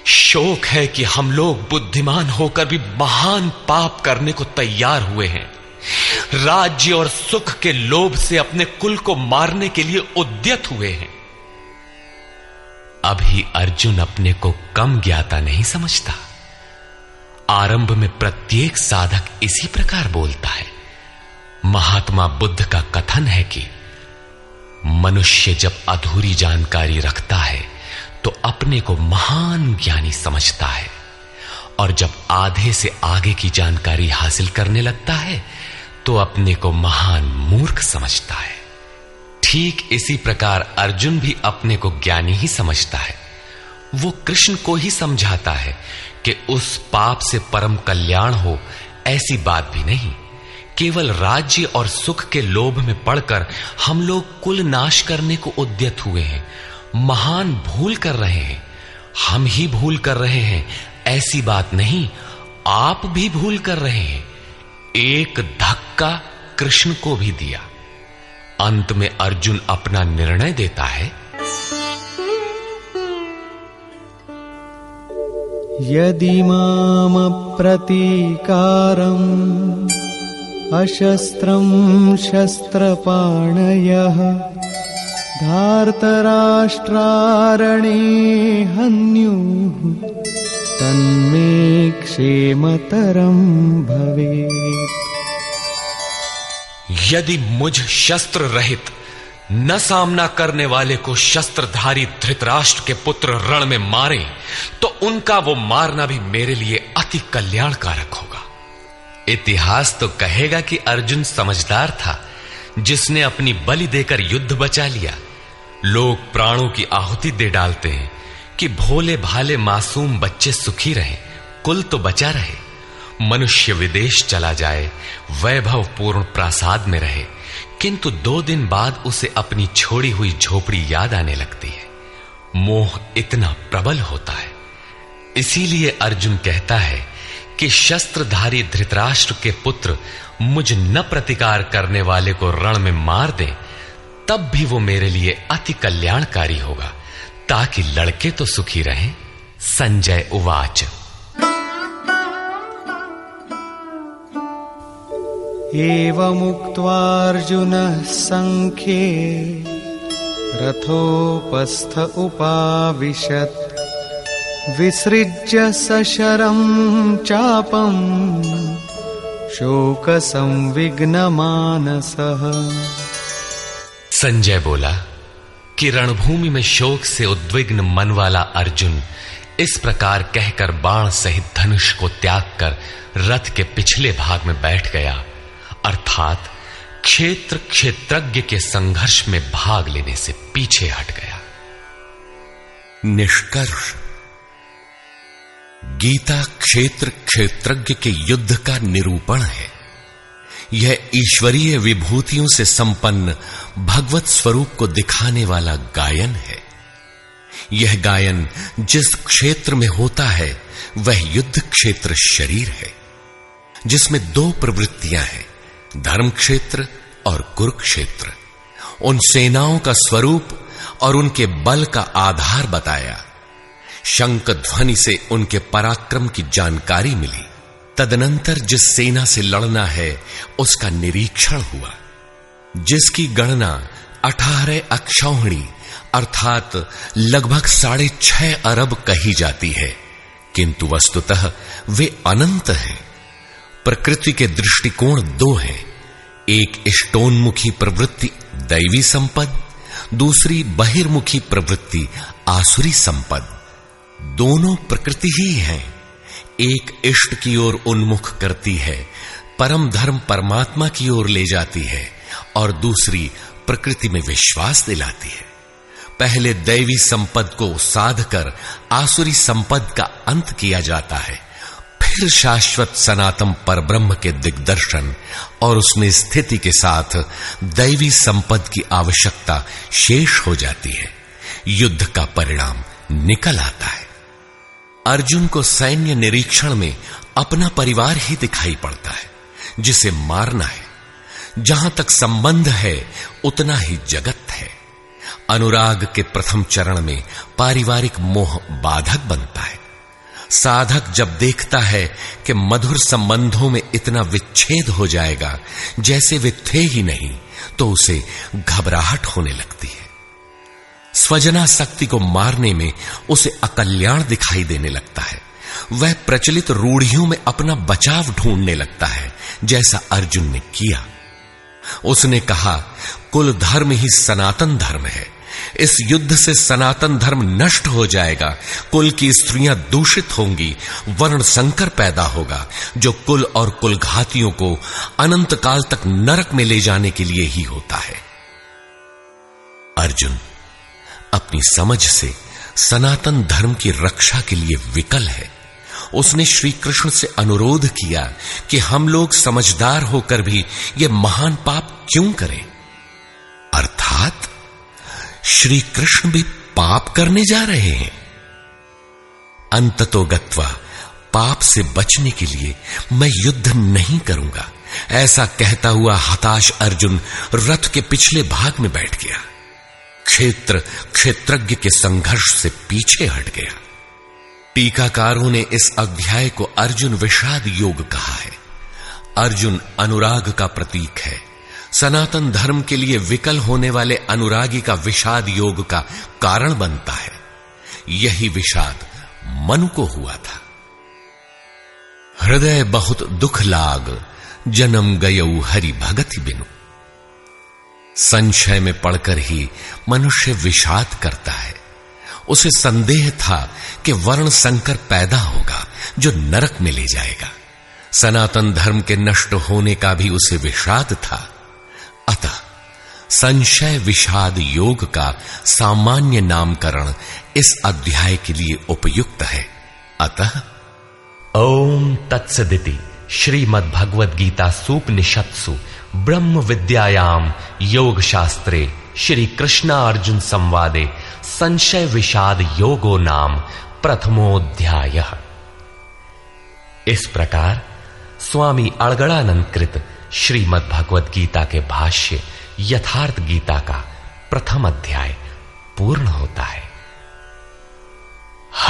शोक है कि हम लोग बुद्धिमान होकर भी महान पाप करने को तैयार हुए हैं। राज्य और सुख के लोभ से अपने कुल को मारने के लिए उद्यत हुए हैं। अभी अर्जुन अपने को कम ज्ञाता नहीं समझता। आरंभ में प्रत्येक साधक इसी प्रकार बोलता है। महात्मा बुद्ध का कथन है कि मनुष्य जब अधूरी जानकारी रखता है तो अपने को महान ज्ञानी समझता है। और जब आधे से आगे की जानकारी हासिल करने लगता है तो अपने को महान मूर्ख समझता है। ठीक इसी प्रकार अर्जुन भी अपने को ज्ञानी ही समझता है। वो कृष्ण को ही समझाता है कि उस पाप से परम कल्याण हो, ऐसी बात भी नहीं। केवल राज्य और सुख के लोभ में पड़कर हम लोग कुल नाश करने को उद्यत हुए हैं, महान भूल कर रहे हैं। हम ही भूल कर रहे हैं, ऐसी बात नहीं, आप भी भूल कर रहे हैं। एक धक्का कृष्ण को भी दिया। अंत में अर्जुन अपना निर्णय देता है। यदि माम प्रतीकारम् अशस्त्रं शस्त्रपाणयः, धार्तराष्ट्रारणे हन्युः तन्मे क्षेमतरं भवेत्। यदि मुझ शस्त्र रहित न सामना करने वाले को शस्त्रधारी धृतराष्ट्र के पुत्र रण में मारे तो उनका वो मारना भी मेरे लिए अति कल्याणकारक होगा। इतिहास तो कहेगा कि अर्जुन समझदार था, जिसने अपनी बलि देकर युद्ध बचा लिया। लोग प्राणों की आहुति दे डालते हैं कि भोले भाले मासूम बच्चे सुखी रहे, कुल तो बचा रहे। मनुष्य विदेश चला जाए वैभव पूर्ण प्रासाद में रहे। किंतु दो दिन बाद उसे अपनी छोड़ी हुई झोपड़ी याद आने लगती है। मोह इतना प्रबल होता है। इसीलिए अर्जुन कहता है कि शस्त्रधारी धृतराष्ट्र के पुत्र मुझ न प्रतिकार करने वाले को रण में मार दें, तब भी वो मेरे लिए अति कल्याणकारी होगा। ताकि लड़के तो सुखी रहें। संजय उवाच। एवमुक्त्वार्जुनः सङ्ख्ये रथोपस्थ उपाविशत्। विसृज्य सशरं चापम् शोकसंविघ्नमानसः। संजय बोला कि रणभूमि में शोक से उद्विग्न मन वाला अर्जुन इस प्रकार कहकर बाण सहित धनुष को त्याग कर रथ के पिछले भाग में बैठ गया। अर्थात क्षेत्र क्षेत्रज्ञ के संघर्ष में भाग लेने से पीछे हट गया। निष्कर्ष। गीता क्षेत्र क्षेत्रज्ञ के युद्ध का निरूपण है। यह ईश्वरीय विभूतियों से संपन्न भगवत स्वरूप को दिखाने वाला गायन है। यह गायन जिस क्षेत्र में होता है, वह युद्ध क्षेत्र शरीर है, जिसमें दो प्रवृत्तियाँ हैं, धर्म क्षेत्र और कुरुक्षेत्र। उन सेनाओं का स्वरूप और उनके बल का आधार बताया। शंक ध्वनि से उनके पराक्रम की जानकारी मिली। तदनंतर जिस सेना से लड़ना है, उसका निरीक्षण हुआ, जिसकी गणना अठारह अक्षौहिणी, अर्थात लगभग साढ़े छह अरब कही जाती है। किंतु वस्तुतः वे अनंत हैं। प्रकृति के दृष्टिकोण दो हैं। एक इष्टोन्मुखी प्रवृत्ति दैवी संपद, दूसरी बहिर्मुखी प्रवृत्ति आसुरी संपद। दोनों प्रकृति ही हैं। एक इष्ट की ओर उन्मुख करती है, परम धर्म परमात्मा की ओर ले जाती है और दूसरी प्रकृति में विश्वास दिलाती है। पहले दैवी संपद को साध कर आसुरी संपद का अंत किया जाता है, फिर शाश्वत सनातन पर ब्रह्म के दिग्दर्शन और उसमें स्थिति के साथ दैवी संपद की आवश्यकता शेष हो जाती है। युद्ध का परिणाम निकल आता है। अर्जुन को सैन्य निरीक्षण में अपना परिवार ही दिखाई पड़ता है, जिसे मारना है। जहाँ तक संबंध है, उतना ही जगत है। अनुराग के प्रथम चरण में पारिवारिक मोह बाधक बनता है। साधक जब देखता है कि मधुर संबंधों में इतना विच्छेद हो जाएगा, जैसे वे थे ही नहीं तो उसे घबराहट होने लगती है। स्वजना शक्ति को मारने में उसे अकल्याण दिखाई देने लगता है। वह प्रचलित रूढ़ियों में अपना बचाव ढूँढने लगता है, जैसा अर्जुन ने किया। उसने कहा, कुल धर्म ही सनातन धर्म है। इस युद्ध से सनातन धर्म नष्ट हो जाएगा। कुल की स्त्रियाँ दूषित होंगी, वर्ण संकर पैदा होगा, जो कुल और कुल घातियों को अनंत काल तक नरक में ले जाने के लिए ही होता है। अर्जुन अपनी समझ से सनातन धर्म की रक्षा के लिए विकल है। उसने श्री कृष्ण से अनुरोध किया कि हम लोग समझदार होकर भी यह महान पाप क्यों करें? अर्थात श्री कृष्ण भी पाप करने जा रहे हैं। अंततो गत्वा पाप से बचने के लिए मैं युद्ध नहीं करूँगा। ऐसा कहता हुआ हताश अर्जुन रथ के पिछले भाग में बैठ गया। क्षेत्र, क्षेत्रज्ञ के संघर्ष से पीछे हट गया। टीकाकारों ने इस अध्याय को अर्जुन विषाद योग कहा है। अर्जुन अनुराग का प्रतीक है। सनातन धर्म के लिए विकल होने वाले अनुरागी का विषाद योग का कारण बनता है। यही विषाद मनु को हुआ था। हृदय बहुत दुख लाग, जन्म गयऊ हरि भगति बिनु। संशय में पड़कर ही मनुष्य विषाद करता है। उसे संदेह था कि वर्ण संकर पैदा होगा, जो नरक में ले जाएगा। सनातन धर्म के नष्ट होने का भी उसे विषाद था। अतः संशय विषाद योग का सामान्य नामकरण इस अध्याय के लिए उपयुक्त है। अतः ओम तत्सदिति श्रीमद भगवद गीता सूपनिषत्सु। ब्रह्म विद्यायाम योग शास्त्रे श्री कृष्णा अर्जुन संवादे संशय विषाद योगो नाम प्रथमोध्याय। इस प्रकार स्वामी अड़गड़ानंद कृत श्रीमद भगवद गीता के भाष्य यथार्थ गीता का प्रथम अध्याय पूर्ण होता है।